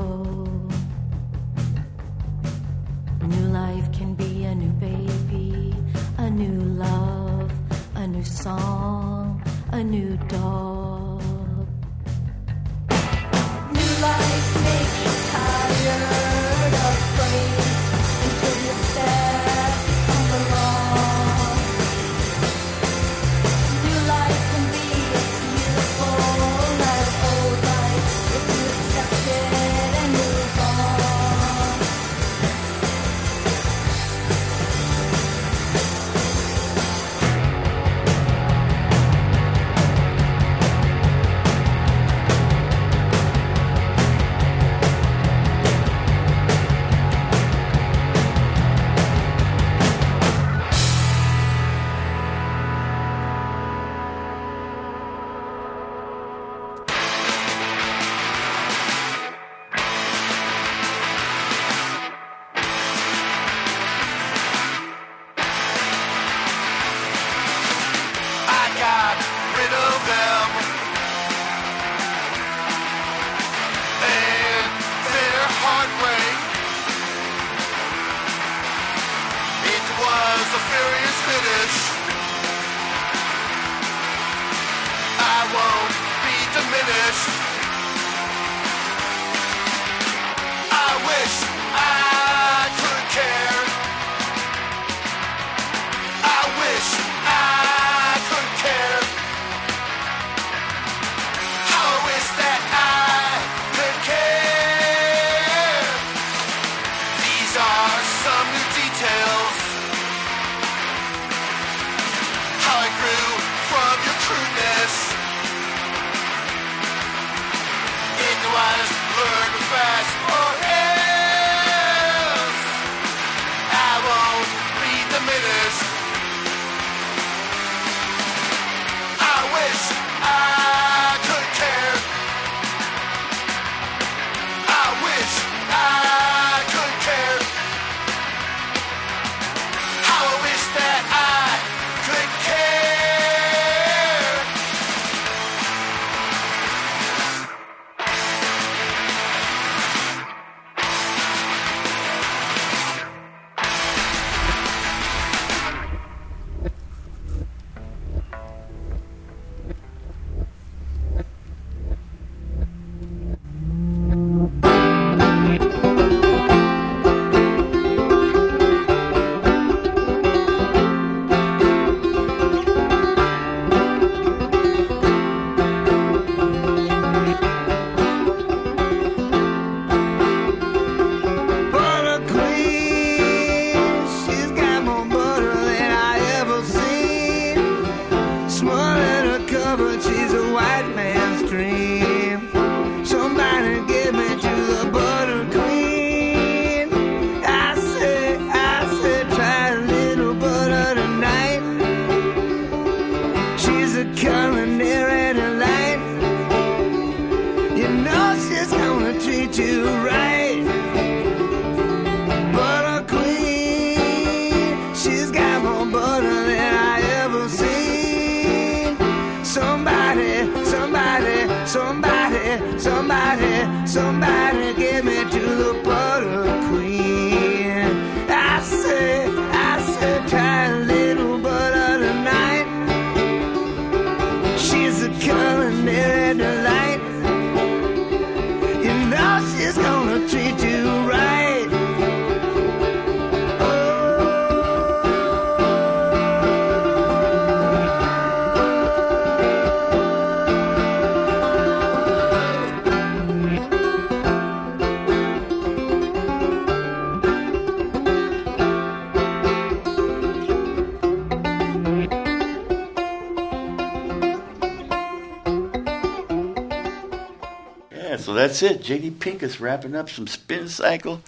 that's it. JD Pinkus wrapping up some spin cycle.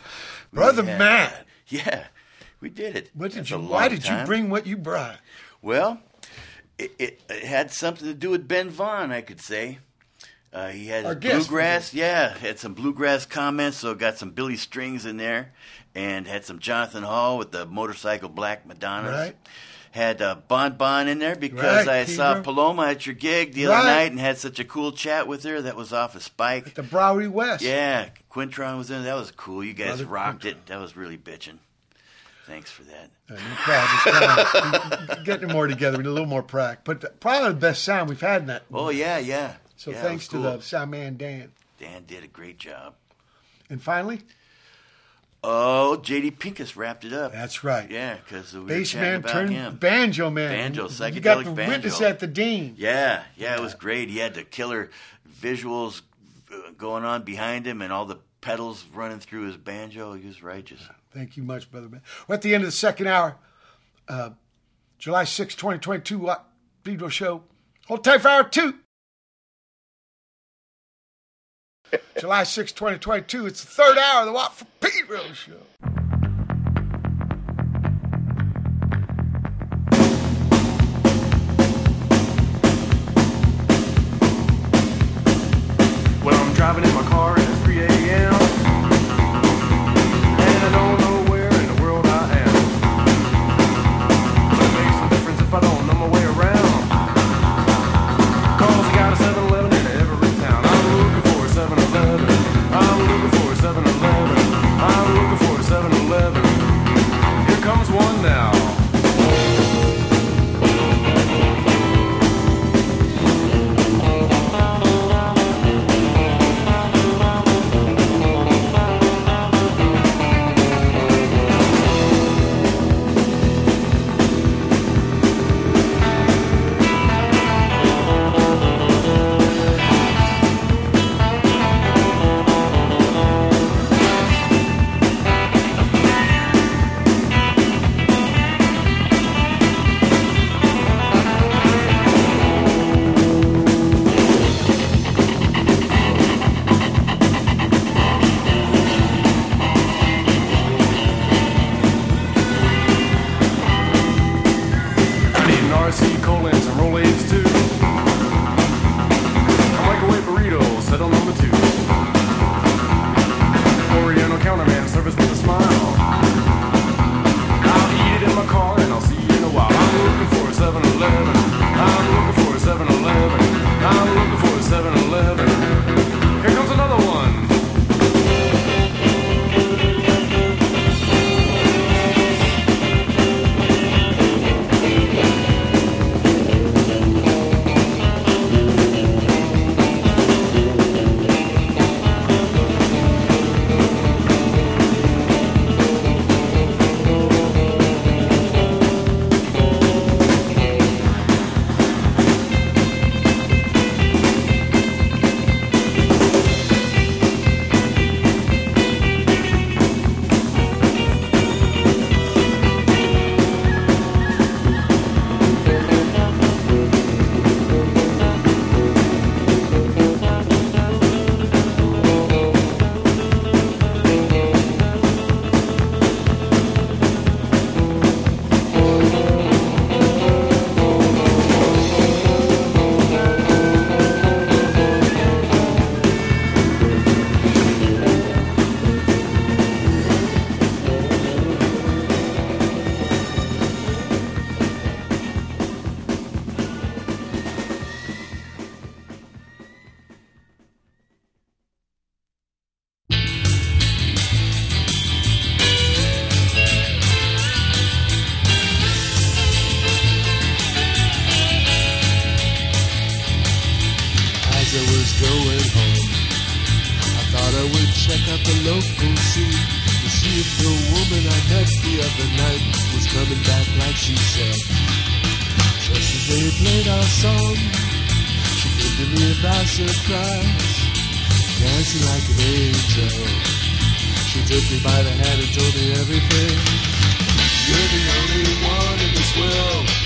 Brother Matt. Yeah, we did it. What did you, why did you bring what you brought? Well, it, it, it, had something to do with Ben Vaughn, I could say. Uh, he had Our bluegrass, yeah, had some bluegrass comments, so got some Billy Strings in there, and had some Jonathan Hall with the motorcycle Black Madonnas. Right had uh, Bon Bon in there because Right, I saw. Paloma at your gig the other Right. night and had such a cool chat with her. That was off of Spike. The Bowery West. Yeah, Quintron was in. That was cool. You guys Brother rocked it. That was really bitching. Thanks for that. No problem. It's fine. Getting more together, we need a little more prac. But probably the best sound we've had in that. Oh yeah, yeah. So Yeah, thanks to cool. the sound man Dan. Dan did a great job. And finally, Oh, JD Pinkus wrapped it up. That's right. Yeah, because we were bass chatting man about turned him. banjo man. Banjo, psychedelic You got the banjo. witness at the Dean. Yeah, yeah, it was great. He had the killer visuals uh, going on behind him and all the pedals running through his banjo. He was righteous. Thank you much, brother man. We're at the end of the second hour. Uh, July 6, 2022, Watt Pedro Show. Hold tight for hour two. July 6, 2022. It's the third hour of the Watt from Pedro Show. Well, I'm driving in my car surprise, dancing like an angel. She took me by the hand and told me everything. You're the only one in this world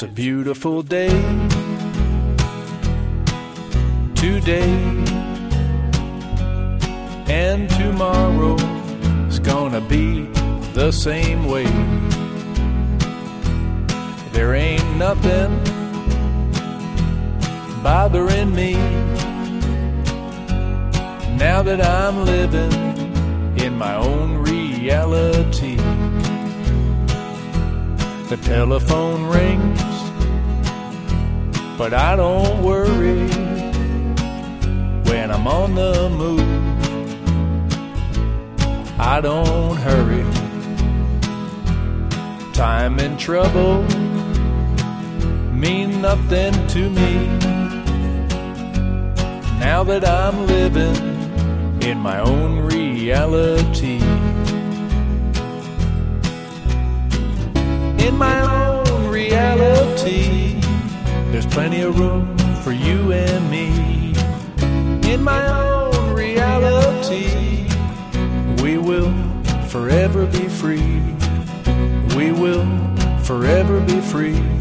It's a beautiful day today, and tomorrow is gonna be the same way. There ain't nothing bothering me now that I'm living in my own reality. The telephone rings, but I don't worry when I'm on the move. I don't hurry. Time and trouble mean nothing to me now that I'm living in my own reality. in my own reality. There's plenty of room for you and me. In my own reality, we will forever be free. We will forever be free.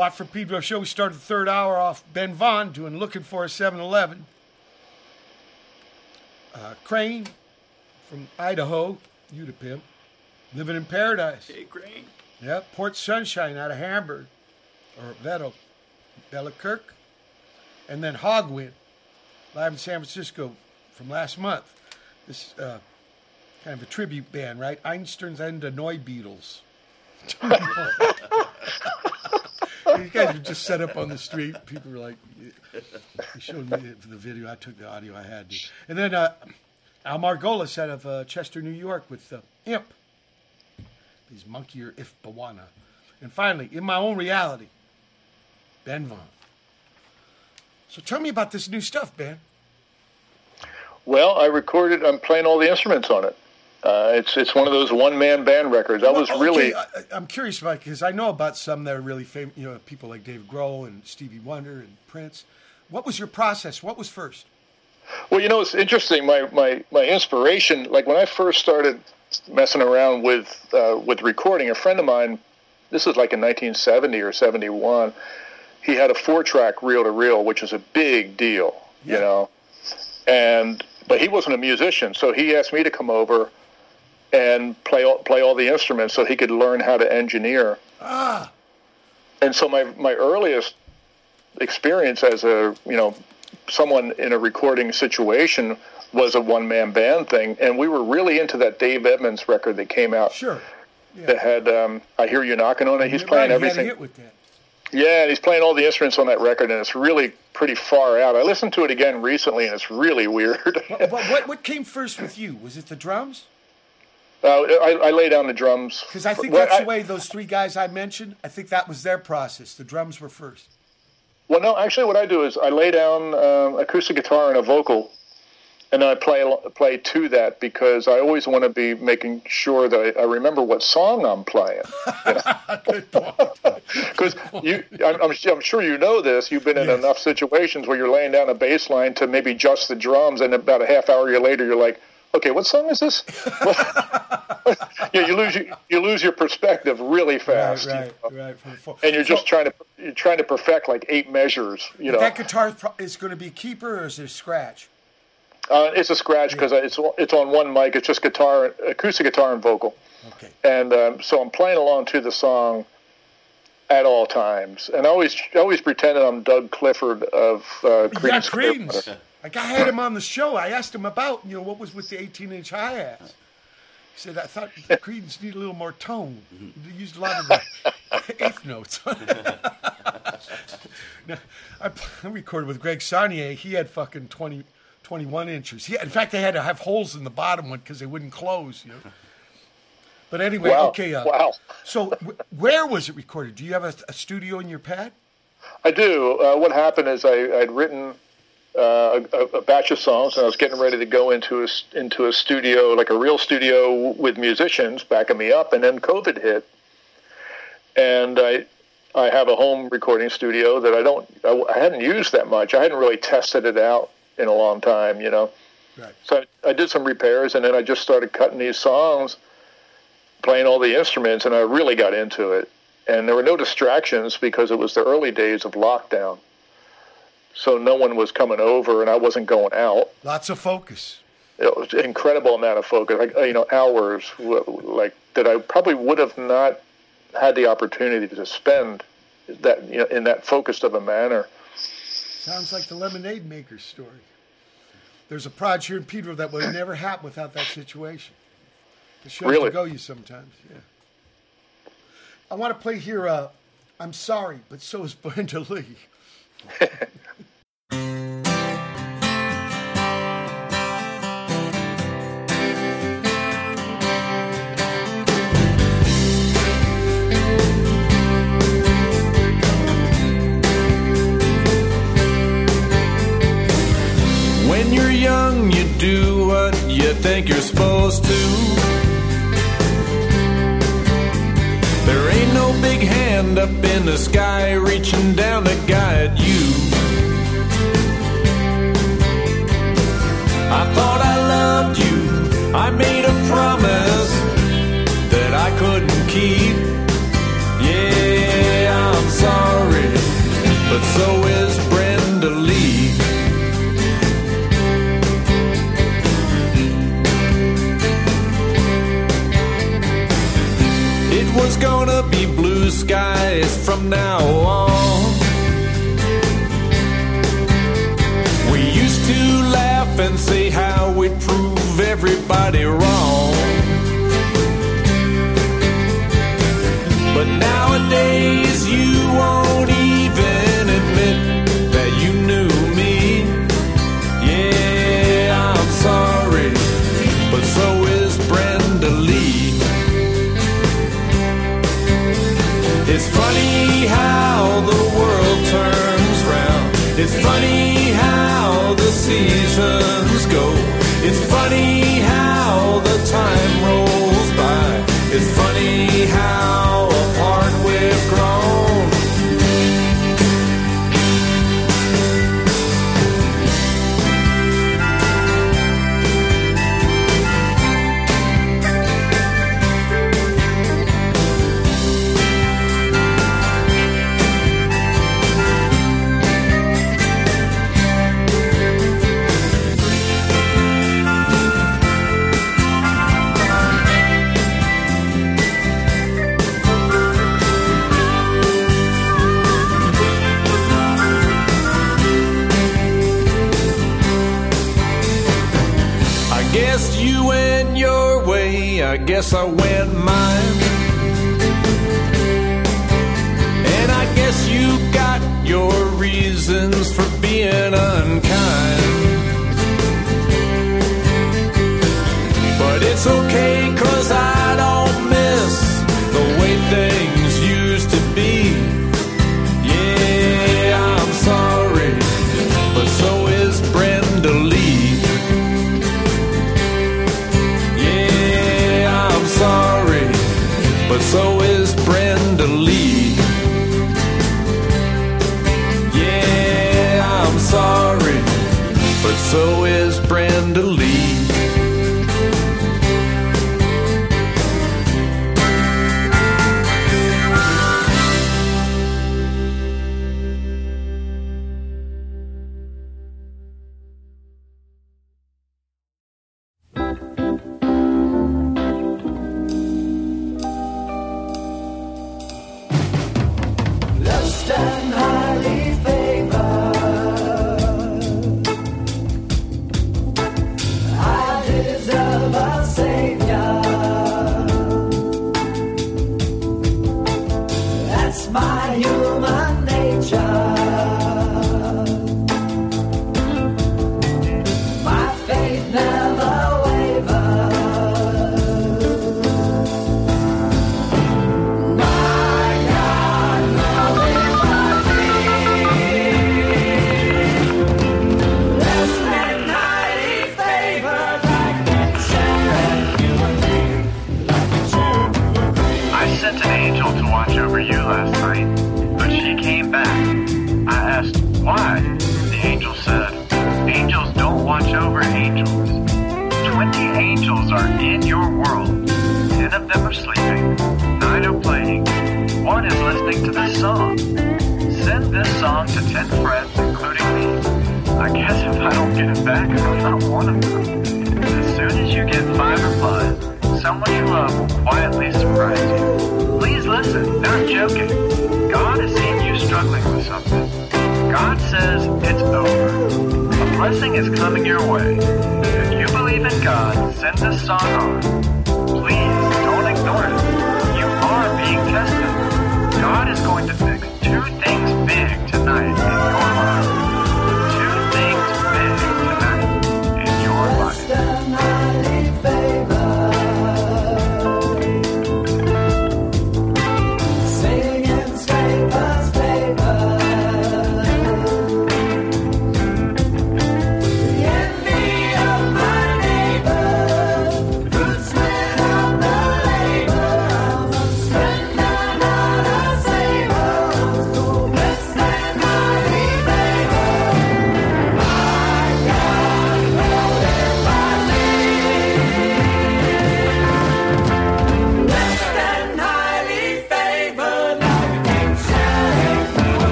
Watt from Pedro Show. We started the third hour off Ben Vaughn doing Looking for a 7 Eleven. Uh, Crane from Idaho, you to pimp. Living in Paradise. Hey, Crane. Yep. Port Sunshine out of Hamburg. Or Veto. Bella Kirk. And then Hogwind, live in San Francisco from last month. This uh, kind of a tribute band, right? Einstürzende Neubeatles. *laughs* These guys were just set up on the street. People were like, they showed me the video. I took the audio I had. To. And then uh, Al Margolis out of uh, Chester, New York with uh, Imp. These Monkey or If Bwana. And finally, In My Own Reality, Ben Vaughn. So tell me about this new stuff, Ben. Well, I recorded. I'm playing all the instruments on it. Uh, it's it's one of those one man band records. I was Well, really okay, I, I'm curious about because I know about some that are really famous. You know, people like Dave Grohl and Stevie Wonder and Prince. What was your process? What was first? Well, you know, it's interesting. My my my inspiration, like when I first started messing around with uh, with recording, a friend of mine, this was like in 1970 or 71. He had a four track reel to reel, which is a big deal, you know. And but he wasn't a musician, so he asked me to come over and play all, play all the instruments so he could learn how to engineer. Ah, And so my my earliest experience as a you know someone in a recording situation was a one man band thing, and we were really into that Dave Edmunds record that came out. Sure. That had um, I hear you knocking on it. He's playing he had a everything. hit with that. Yeah, and he's playing all the instruments on that record, and it's really pretty far out. I listened to it again recently, and it's really weird. What, what, *laughs* what came first with you? Was it the drums? Uh, I, I lay down the drums Because I think Well, that's I- the way those three guys I mentioned. I think that was their process. The drums were first. Well, no, actually, what I do is I lay down um, acoustic guitar and a vocal, and then I play play to that because I always want to be making sure that I, I remember what song I'm playing. Because *laughs* *laughs* you, I'm, I'm, I'm sure you know this. You've been in enough situations where you're laying down a bass line to maybe just the drums, and about a half hour later, you're like, "Okay, what song is this?" *laughs* yeah, you lose your, you lose your perspective really fast, you Right, know? right. And you're just So- trying to you're trying to perfect like eight measures. You know, that guitar is going to be keeper or is it a scratch? Uh, it's a scratch because it's it's on one mic. It's just guitar, acoustic guitar, and vocal. Okay. And um, so I'm playing along to the song at all times, and I always I always pretend that I'm Doug Clifford of uh, Creedence. yeah. Creedence. Like I had him on the show. I asked him about you know what was with the 18 inch hi hats. He said I thought *laughs* Creedence needed a little more tone. They used a lot of the *laughs* eighth notes. *laughs* Now, I, I recorded with Greg Saunier. He had fucking 20, 21 inches. He, in fact, they had to have holes in the bottom one because they wouldn't close. You know. But anyway, Wow. okay. Uh, Wow. So w- where was it recorded? Do you have a, a studio in your pad? I do. Uh, what happened is I, I'd written uh, a, a batch of songs, and I was getting ready to go into a into a studio, like a real studio with musicians backing me up, and then COVID hit, and I I have a home recording studio that I don't I, I hadn't used that much. I hadn't really tested it out in a long time, you know. Right. So I, I did some repairs, and then I just started cutting these songs, playing all the instruments, and I really got into it. And there were no distractions because it was the early days of lockdown. So no one was coming over, and I wasn't going out. Lots of focus. It was an incredible amount of focus, like you know, hours, like that I probably would have not had the opportunity to spend that you know, in that focused of a manner. Sounds like the lemonade maker's story. There's a project here in Pedro that would never happen without that situation. The show Really? to go you sometimes, yeah. I want to play here. Uh, I'm sorry, but so is Brenda Lee. When you're young, you do what you think you're supposed to. Up in the sky reaching down to guide you.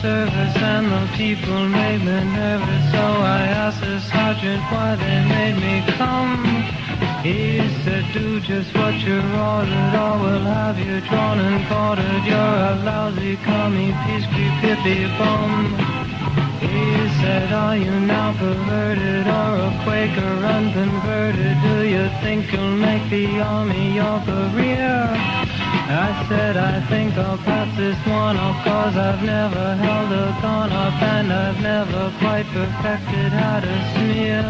Service and the people made me nervous. So I asked the sergeant why they made me come. He said, do just what you're ordered or we'll have you drawn and quartered. You're a lousy commie, peace creep, hippie bum. He said, are you now perverted or a Quaker unconverted? Do you think you'll make the army your career? I said, I think I'll pass this one off cause I've never held a gun up and I've never quite perfected how to smear.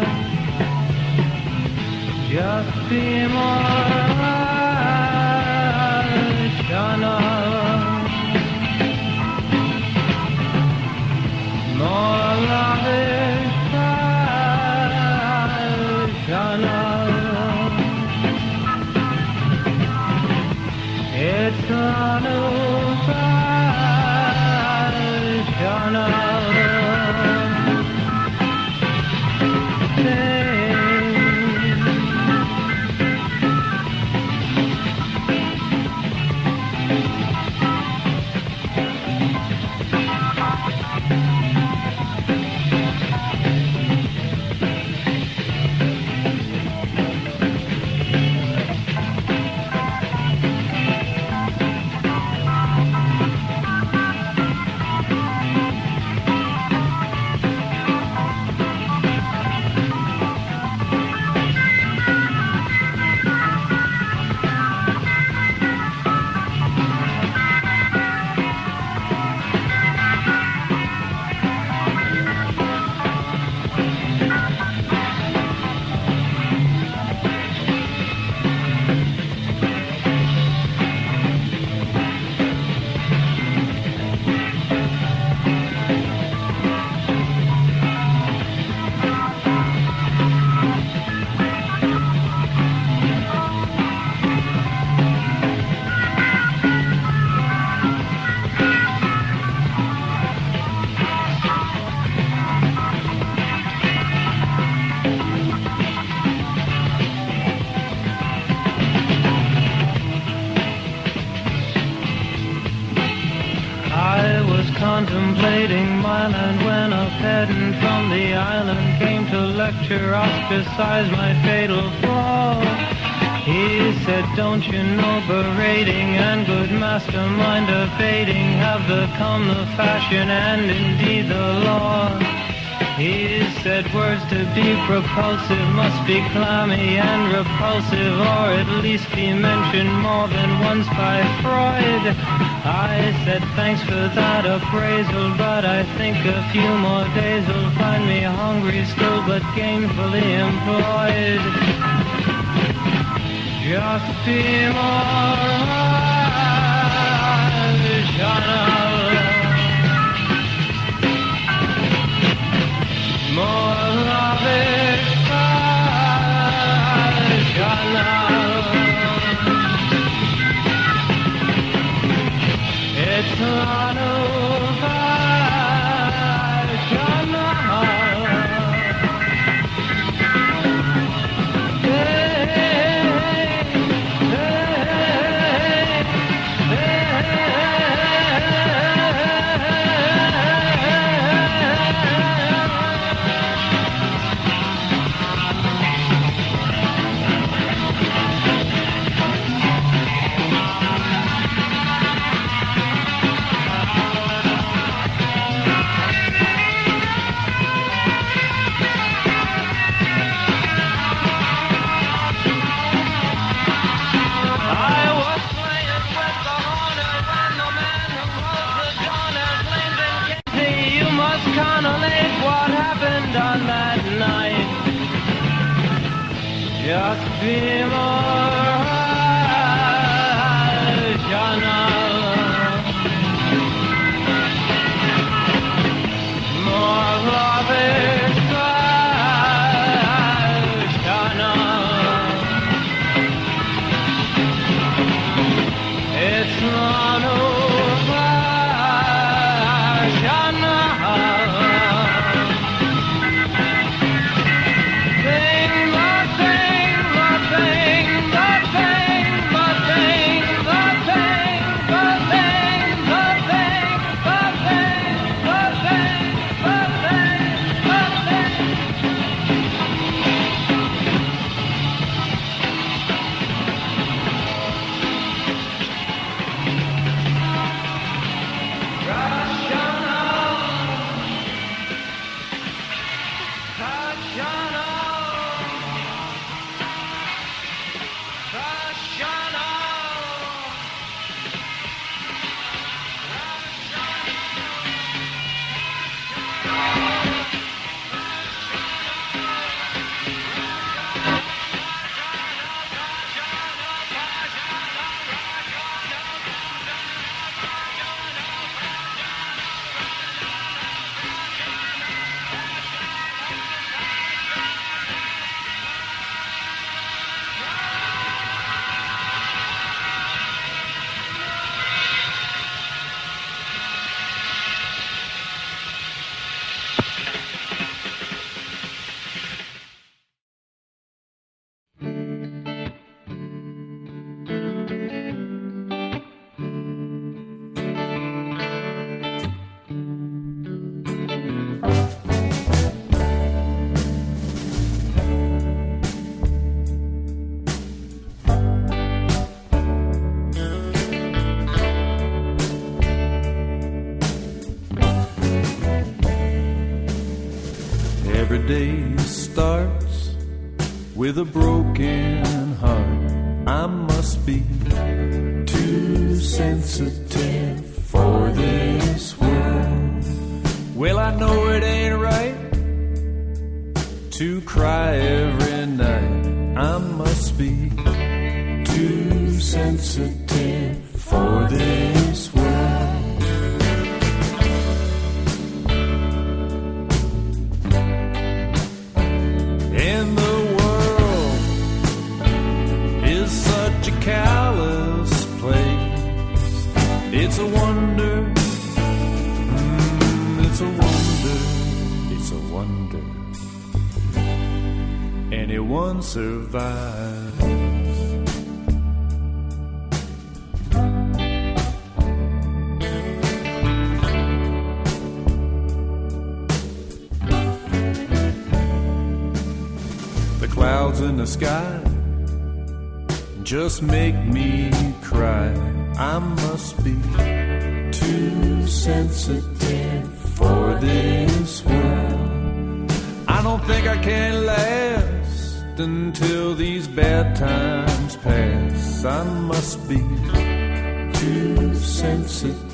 Just be more rational. More rational. It's lecture, ostracize my fatal flaw. He said, don't you know berating and good mastermind evading have become the fashion and indeed the law. He said words to be propulsive must be clammy and repulsive, or at least be mentioned more than once by Freud. I said thanks for that appraisal, but I think a few more days will find me hungry still, but gainfully employed. Just be more rational. with a broom. just make me cry. I must be too sensitive for this world. I don't think I can last until these bad times pass. I must be too sensitive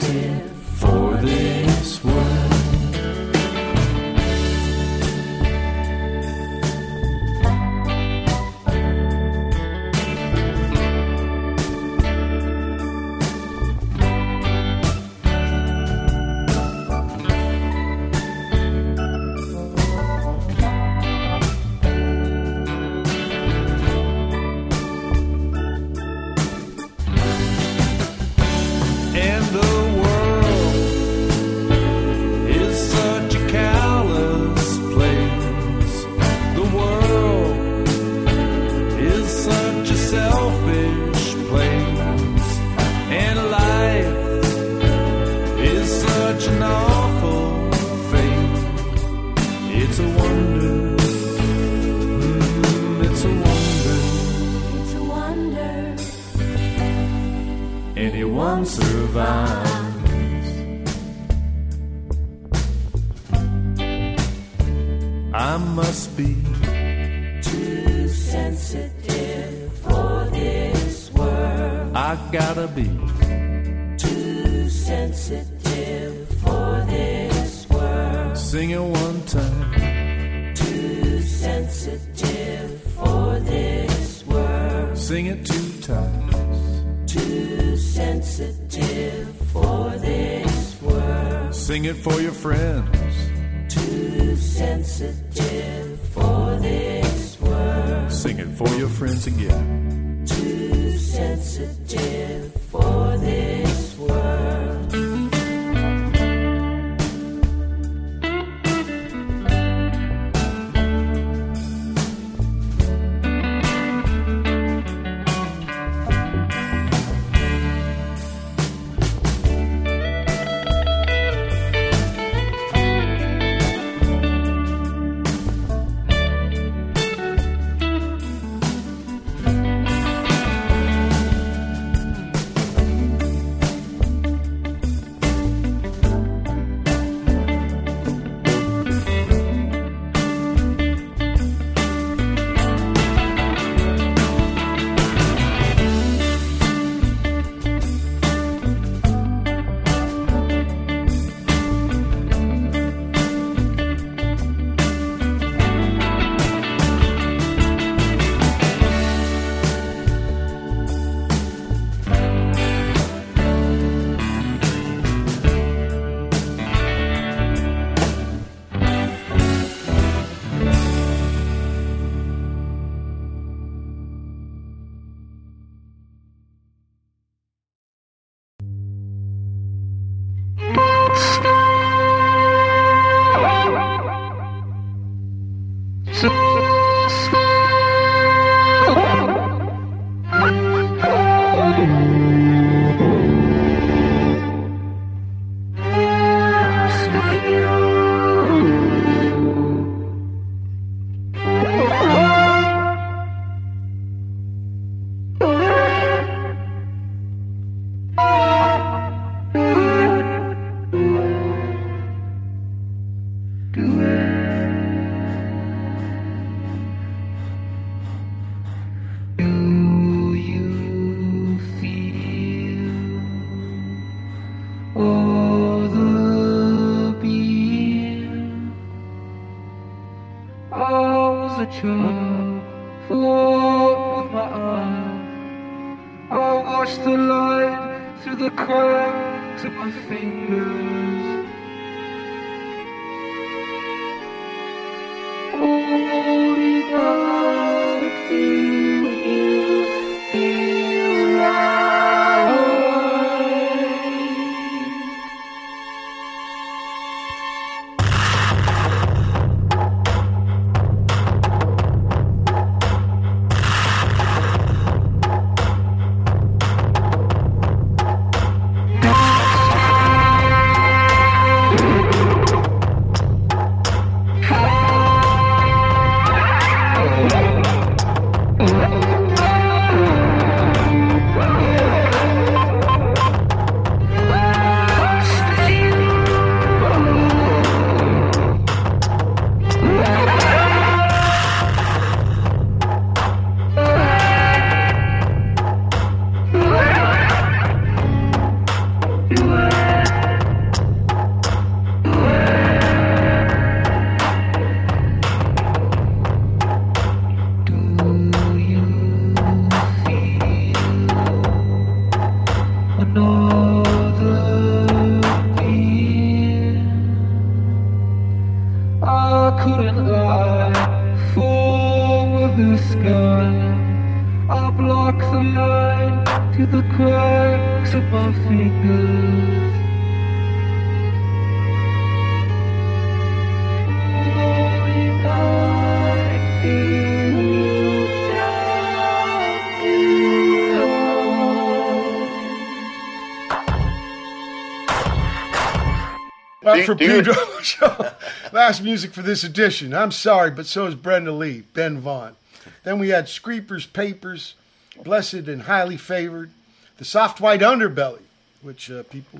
For Pedro *laughs* last music for this edition. I'm sorry, but so is Brenda Lee, Ben Vaughn. Then we had Scraepers, Papers, Blessed and Highly Favored, The Soft White Underbelly, which uh, people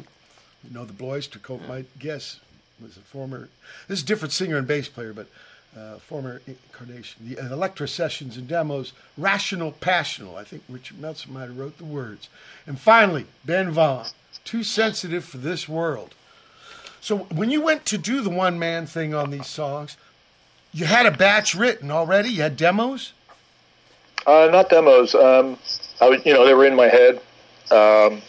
who know the Blue Öyster Cult might guess was a former, this is a different singer and bass player, but uh, former incarnation. The uh, Elektra Sessions and Demos, Rational Passional. I think Richard Meltzer might have wrote the words. And finally, Ben Vaughn, Too Sensitive for This World. So when you went to do the one man thing on these songs, you had a batch written already. You had demos. Uh, not demos. Um, I would, you know, they were in my head. Um,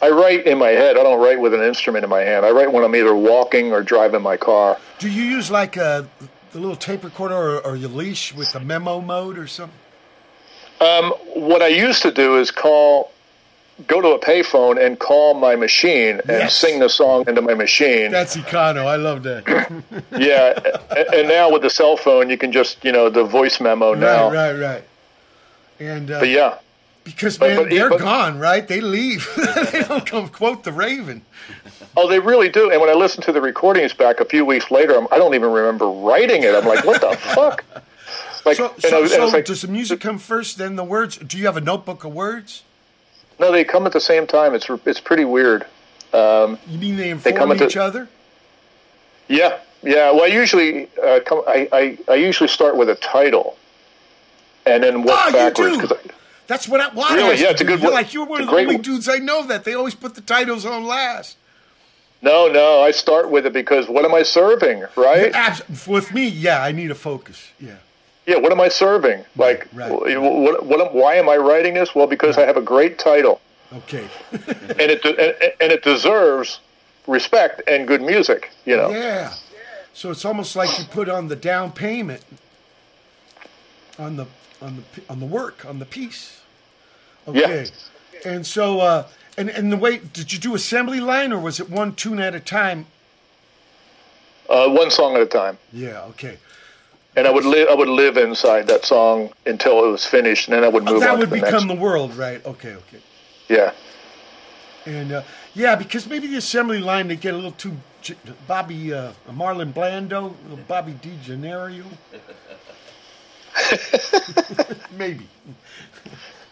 I write in my head. I don't write with an instrument in my hand. I write when I'm either walking or driving my car. Do you use like a the little tape recorder or, or your leash with the memo mode or something? Um, what I used to do is call, go to a payphone and call my machine and Yes. sing the song into my machine. That's Econo. I love that. *laughs* yeah, and, and now with the cell phone, you can just, you know, the voice memo now. Right, right, right. And uh, But yeah, because man, but- they're but- gone, right? They leave. *laughs* they don't come quote the Raven. Oh, they really do. And when I listen to the recordings back a few weeks later, I'm, I don't even remember writing it. I'm like, what the *laughs* fuck? Like, So, so, was- so like, does the music come first, then the words? Do you have a notebook of words? No, they come at the same time. It's it's pretty weird. Um, You mean they They inform come at the- each other? yeah, yeah. Well, I usually uh, come. I, I I usually start with a title, and then work Oh, you backwards. do? 'cause I- That's what I why Really? Yeah, it's a good. You're like you're one of the great only dudes I know that they always put the titles on last. no, no. I start with it because what am I serving, right? Abs- with me, yeah, I need a focus. Yeah. Yeah, what am I serving? Like, wh- what, what, why am I writing this? Well, because I have a great title, Okay. *laughs* and it and, and it deserves respect and good music. You know. Yeah. So it's almost like you put on the down payment on the on the on the work on the piece. Okay. And so uh and and the way did you do assembly line or was it one tune at a time? Uh, one song at a time, Yeah, okay. And I would live. I would live inside that song until it was finished, and then I would Oh, move that on would to the become next. the world, right? Okay, okay. Yeah. And uh, yeah, because maybe the assembly line they get a little too J- Bobby uh, Marlon Blando, Bobby De Janeiro. *laughs* maybe,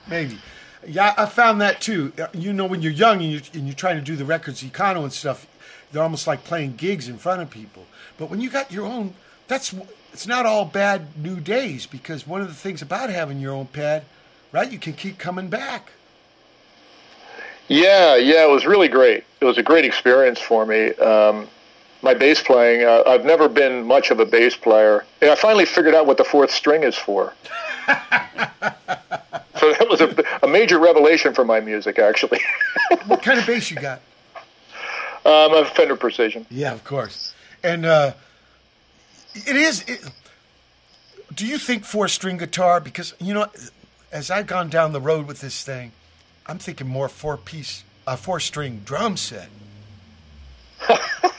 maybe. Yeah, I found that too. Uh, You know, when you're young and you're, and you're trying to do the records, econo and stuff, they're almost like playing gigs in front of people. But when you got your own, that's it's not all bad new days because one of the things about having your own pad, right? You can keep coming back. Yeah, yeah, it was really great. It was a great experience for me. Um, my bass playing. Uh, I've never been much of a bass player, and I finally figured out what the fourth string is for. *laughs* so that was a, a major revelation for my music, actually. *laughs* what kind of bass you got? um, a Fender Precision. Yeah, of course. And uh, it is. It, do you think four string guitar? Because you know, as I've gone down the road with this thing, I'm thinking more four piece, uh, four string drum set. *laughs*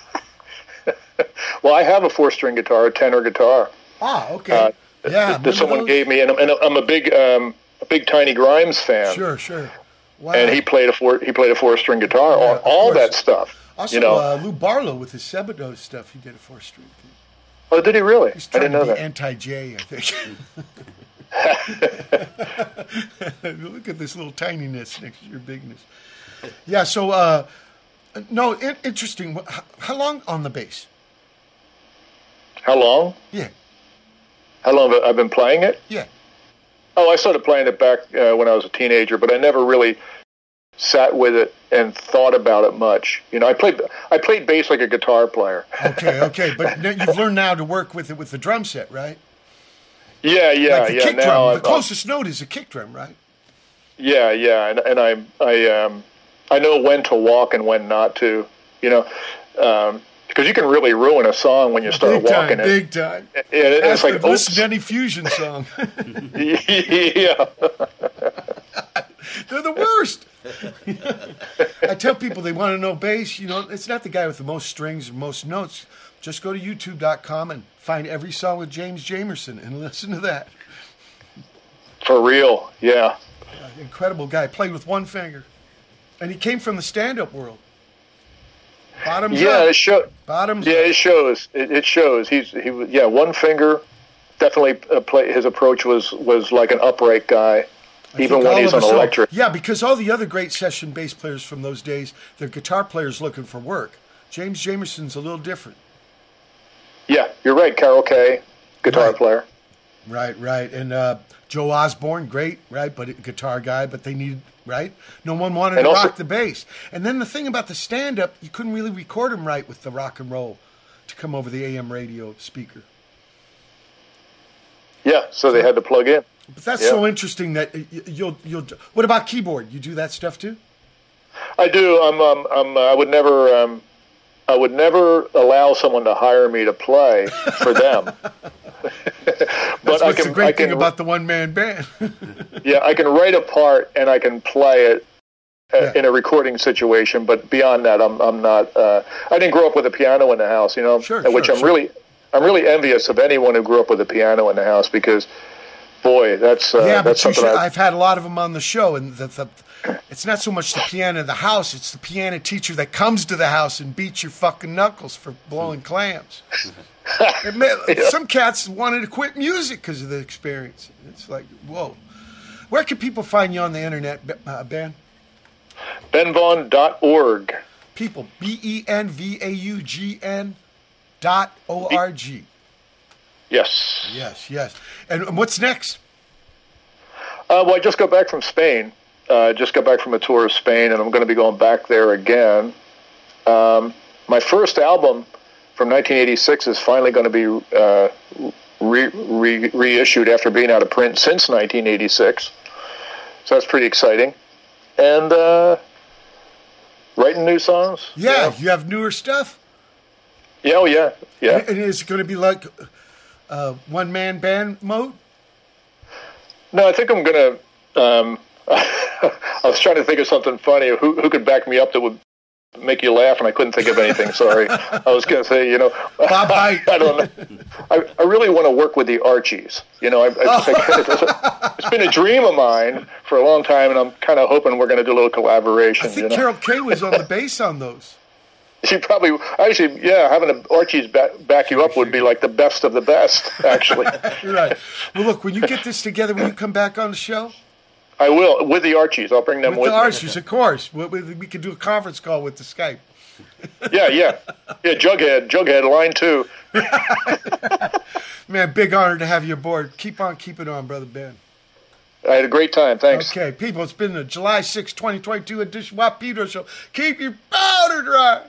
Well, I have a four string guitar, a tenor guitar. Ah, okay. Uh, yeah, that someone those? gave me, and I'm, and I'm a big, um, a big Tiny Grimes fan. Sure, sure. Wow. And he played a four, he played a four string guitar, all, all that stuff. Also, you know, uh, Lou Barlow with his Sebadoh stuff, he did a four string. Oh, did he really? He's I didn't know to be that. anti-J, I think. *laughs* Look at this little tininess next to your bigness. Yeah. So, uh, no, in- interesting. How, how long on the bass? How long? Yeah. How long I've I been playing it? Yeah. Oh, I started playing it back uh, when I was a teenager, but I never really sat with it and thought about it much. You know, I played I played bass like a guitar player. Okay, *laughs* okay, but you've learned now to work with it with the drum set, right? Yeah, yeah, like the yeah. kick now, drum. The closest note is a kick drum, right? yeah, yeah, and, and I I um I know when to walk and when not to. You know, um, because you can really ruin a song when you start big walking time, it. big time. Yeah, it- it's like listen to any fusion song. *laughs* yeah. They're the worst. I tell people they want to know bass. You know, it's not the guy with the most strings or most notes. Just go to YouTube.com and find every song with James Jamerson and listen to that. For real, yeah. Incredible guy. Played with one finger, and he came from the stand-up world. Bottoms yeah, up. it shows. Bottoms Yeah, it shows. It, it shows. He's he yeah one finger. Definitely, uh, play, his approach was was like an upright guy, I even when he's on electric. Yeah, because all the other great session bass players from those days, they're guitar players looking for work. James Jamerson's a little different. Yeah, you're right. Carol Kaye, guitar Right. player. Right, right. And uh, Joe Osborn, great, right, but guitar guy, but they needed, right? No one wanted And to also- rock the bass. And then the thing about the stand up, you couldn't really record him right with the rock and roll to come over the AM radio speaker. Yeah, so they had to plug in. But that's Yeah. so interesting that you'll you'll. What about keyboard? You do that stuff too? I do. I'm. Um, I'm. Uh, I would never. Um, I would never allow someone to hire me to play for them. *laughs* *laughs* That's but I what's can. the great I can. thing about the one man band. *laughs* yeah, I can write a part and I can play it uh, in a recording situation. But beyond that, I'm. I'm not. Uh, I didn't grow up with a piano in the house. You know, Sure, which sure, I'm sure. really. I'm really envious of anyone who grew up with a piano in the house because, boy, that's. Uh, yeah, but that's something should, I, I've had a lot of them on the show, and the, the, it's not so much the piano in the house; it's the piano teacher that comes to the house and beats your fucking knuckles for blowing clams. *laughs* May- Some cats wanted to quit music because of the experience. It's like, whoa. Where can people find you on the internet, uh, Ben? benvaughn.org. People, B E N V A U G N dot O R G. Yes. Yes, yes. And what's next? Uh, well, I just got back from Spain. Uh, just got back from a tour of Spain, and I'm going to be going back there again. Um, my first album from 1986 is finally going to be uh, re- re- reissued after being out of print since 1986. So that's pretty exciting. And uh, writing new songs. Yeah, you have newer stuff. Yeah, oh yeah, yeah. And is it going to be like uh, one man band mode? No, I think I'm gonna. Um, *laughs* I was trying to think of something funny. Who who could back me up that would make you laugh, and I couldn't think of anything. Sorry. *laughs* I was gonna say, you know, Bob *laughs* I don't know. I, I really want to work with the Archies. You know, I, I just, it's been a dream of mine for a long time, and I'm kind of hoping we're going to do a little collaboration. I think you know? Carol Kaye was on the bass on those. *laughs* She probably actually, yeah, having an Archies back, back you up would be like the best of the best. Actually, *laughs* You're right. Well, look, when you get this together, when you come back on the show? I will with the Archies. I'll bring them With with, the me. Archies, of course. We, we, we can do a conference call with the Skype. *laughs* Yeah, yeah, yeah. Jughead, Jughead, line two. Man, big honor to have you aboard. Keep on keeping on, brother Ben. I had a great time. Thanks. Okay, people, it's been the July 6, 2022 edition of Watt from Pedro Show. Keep your powder dry.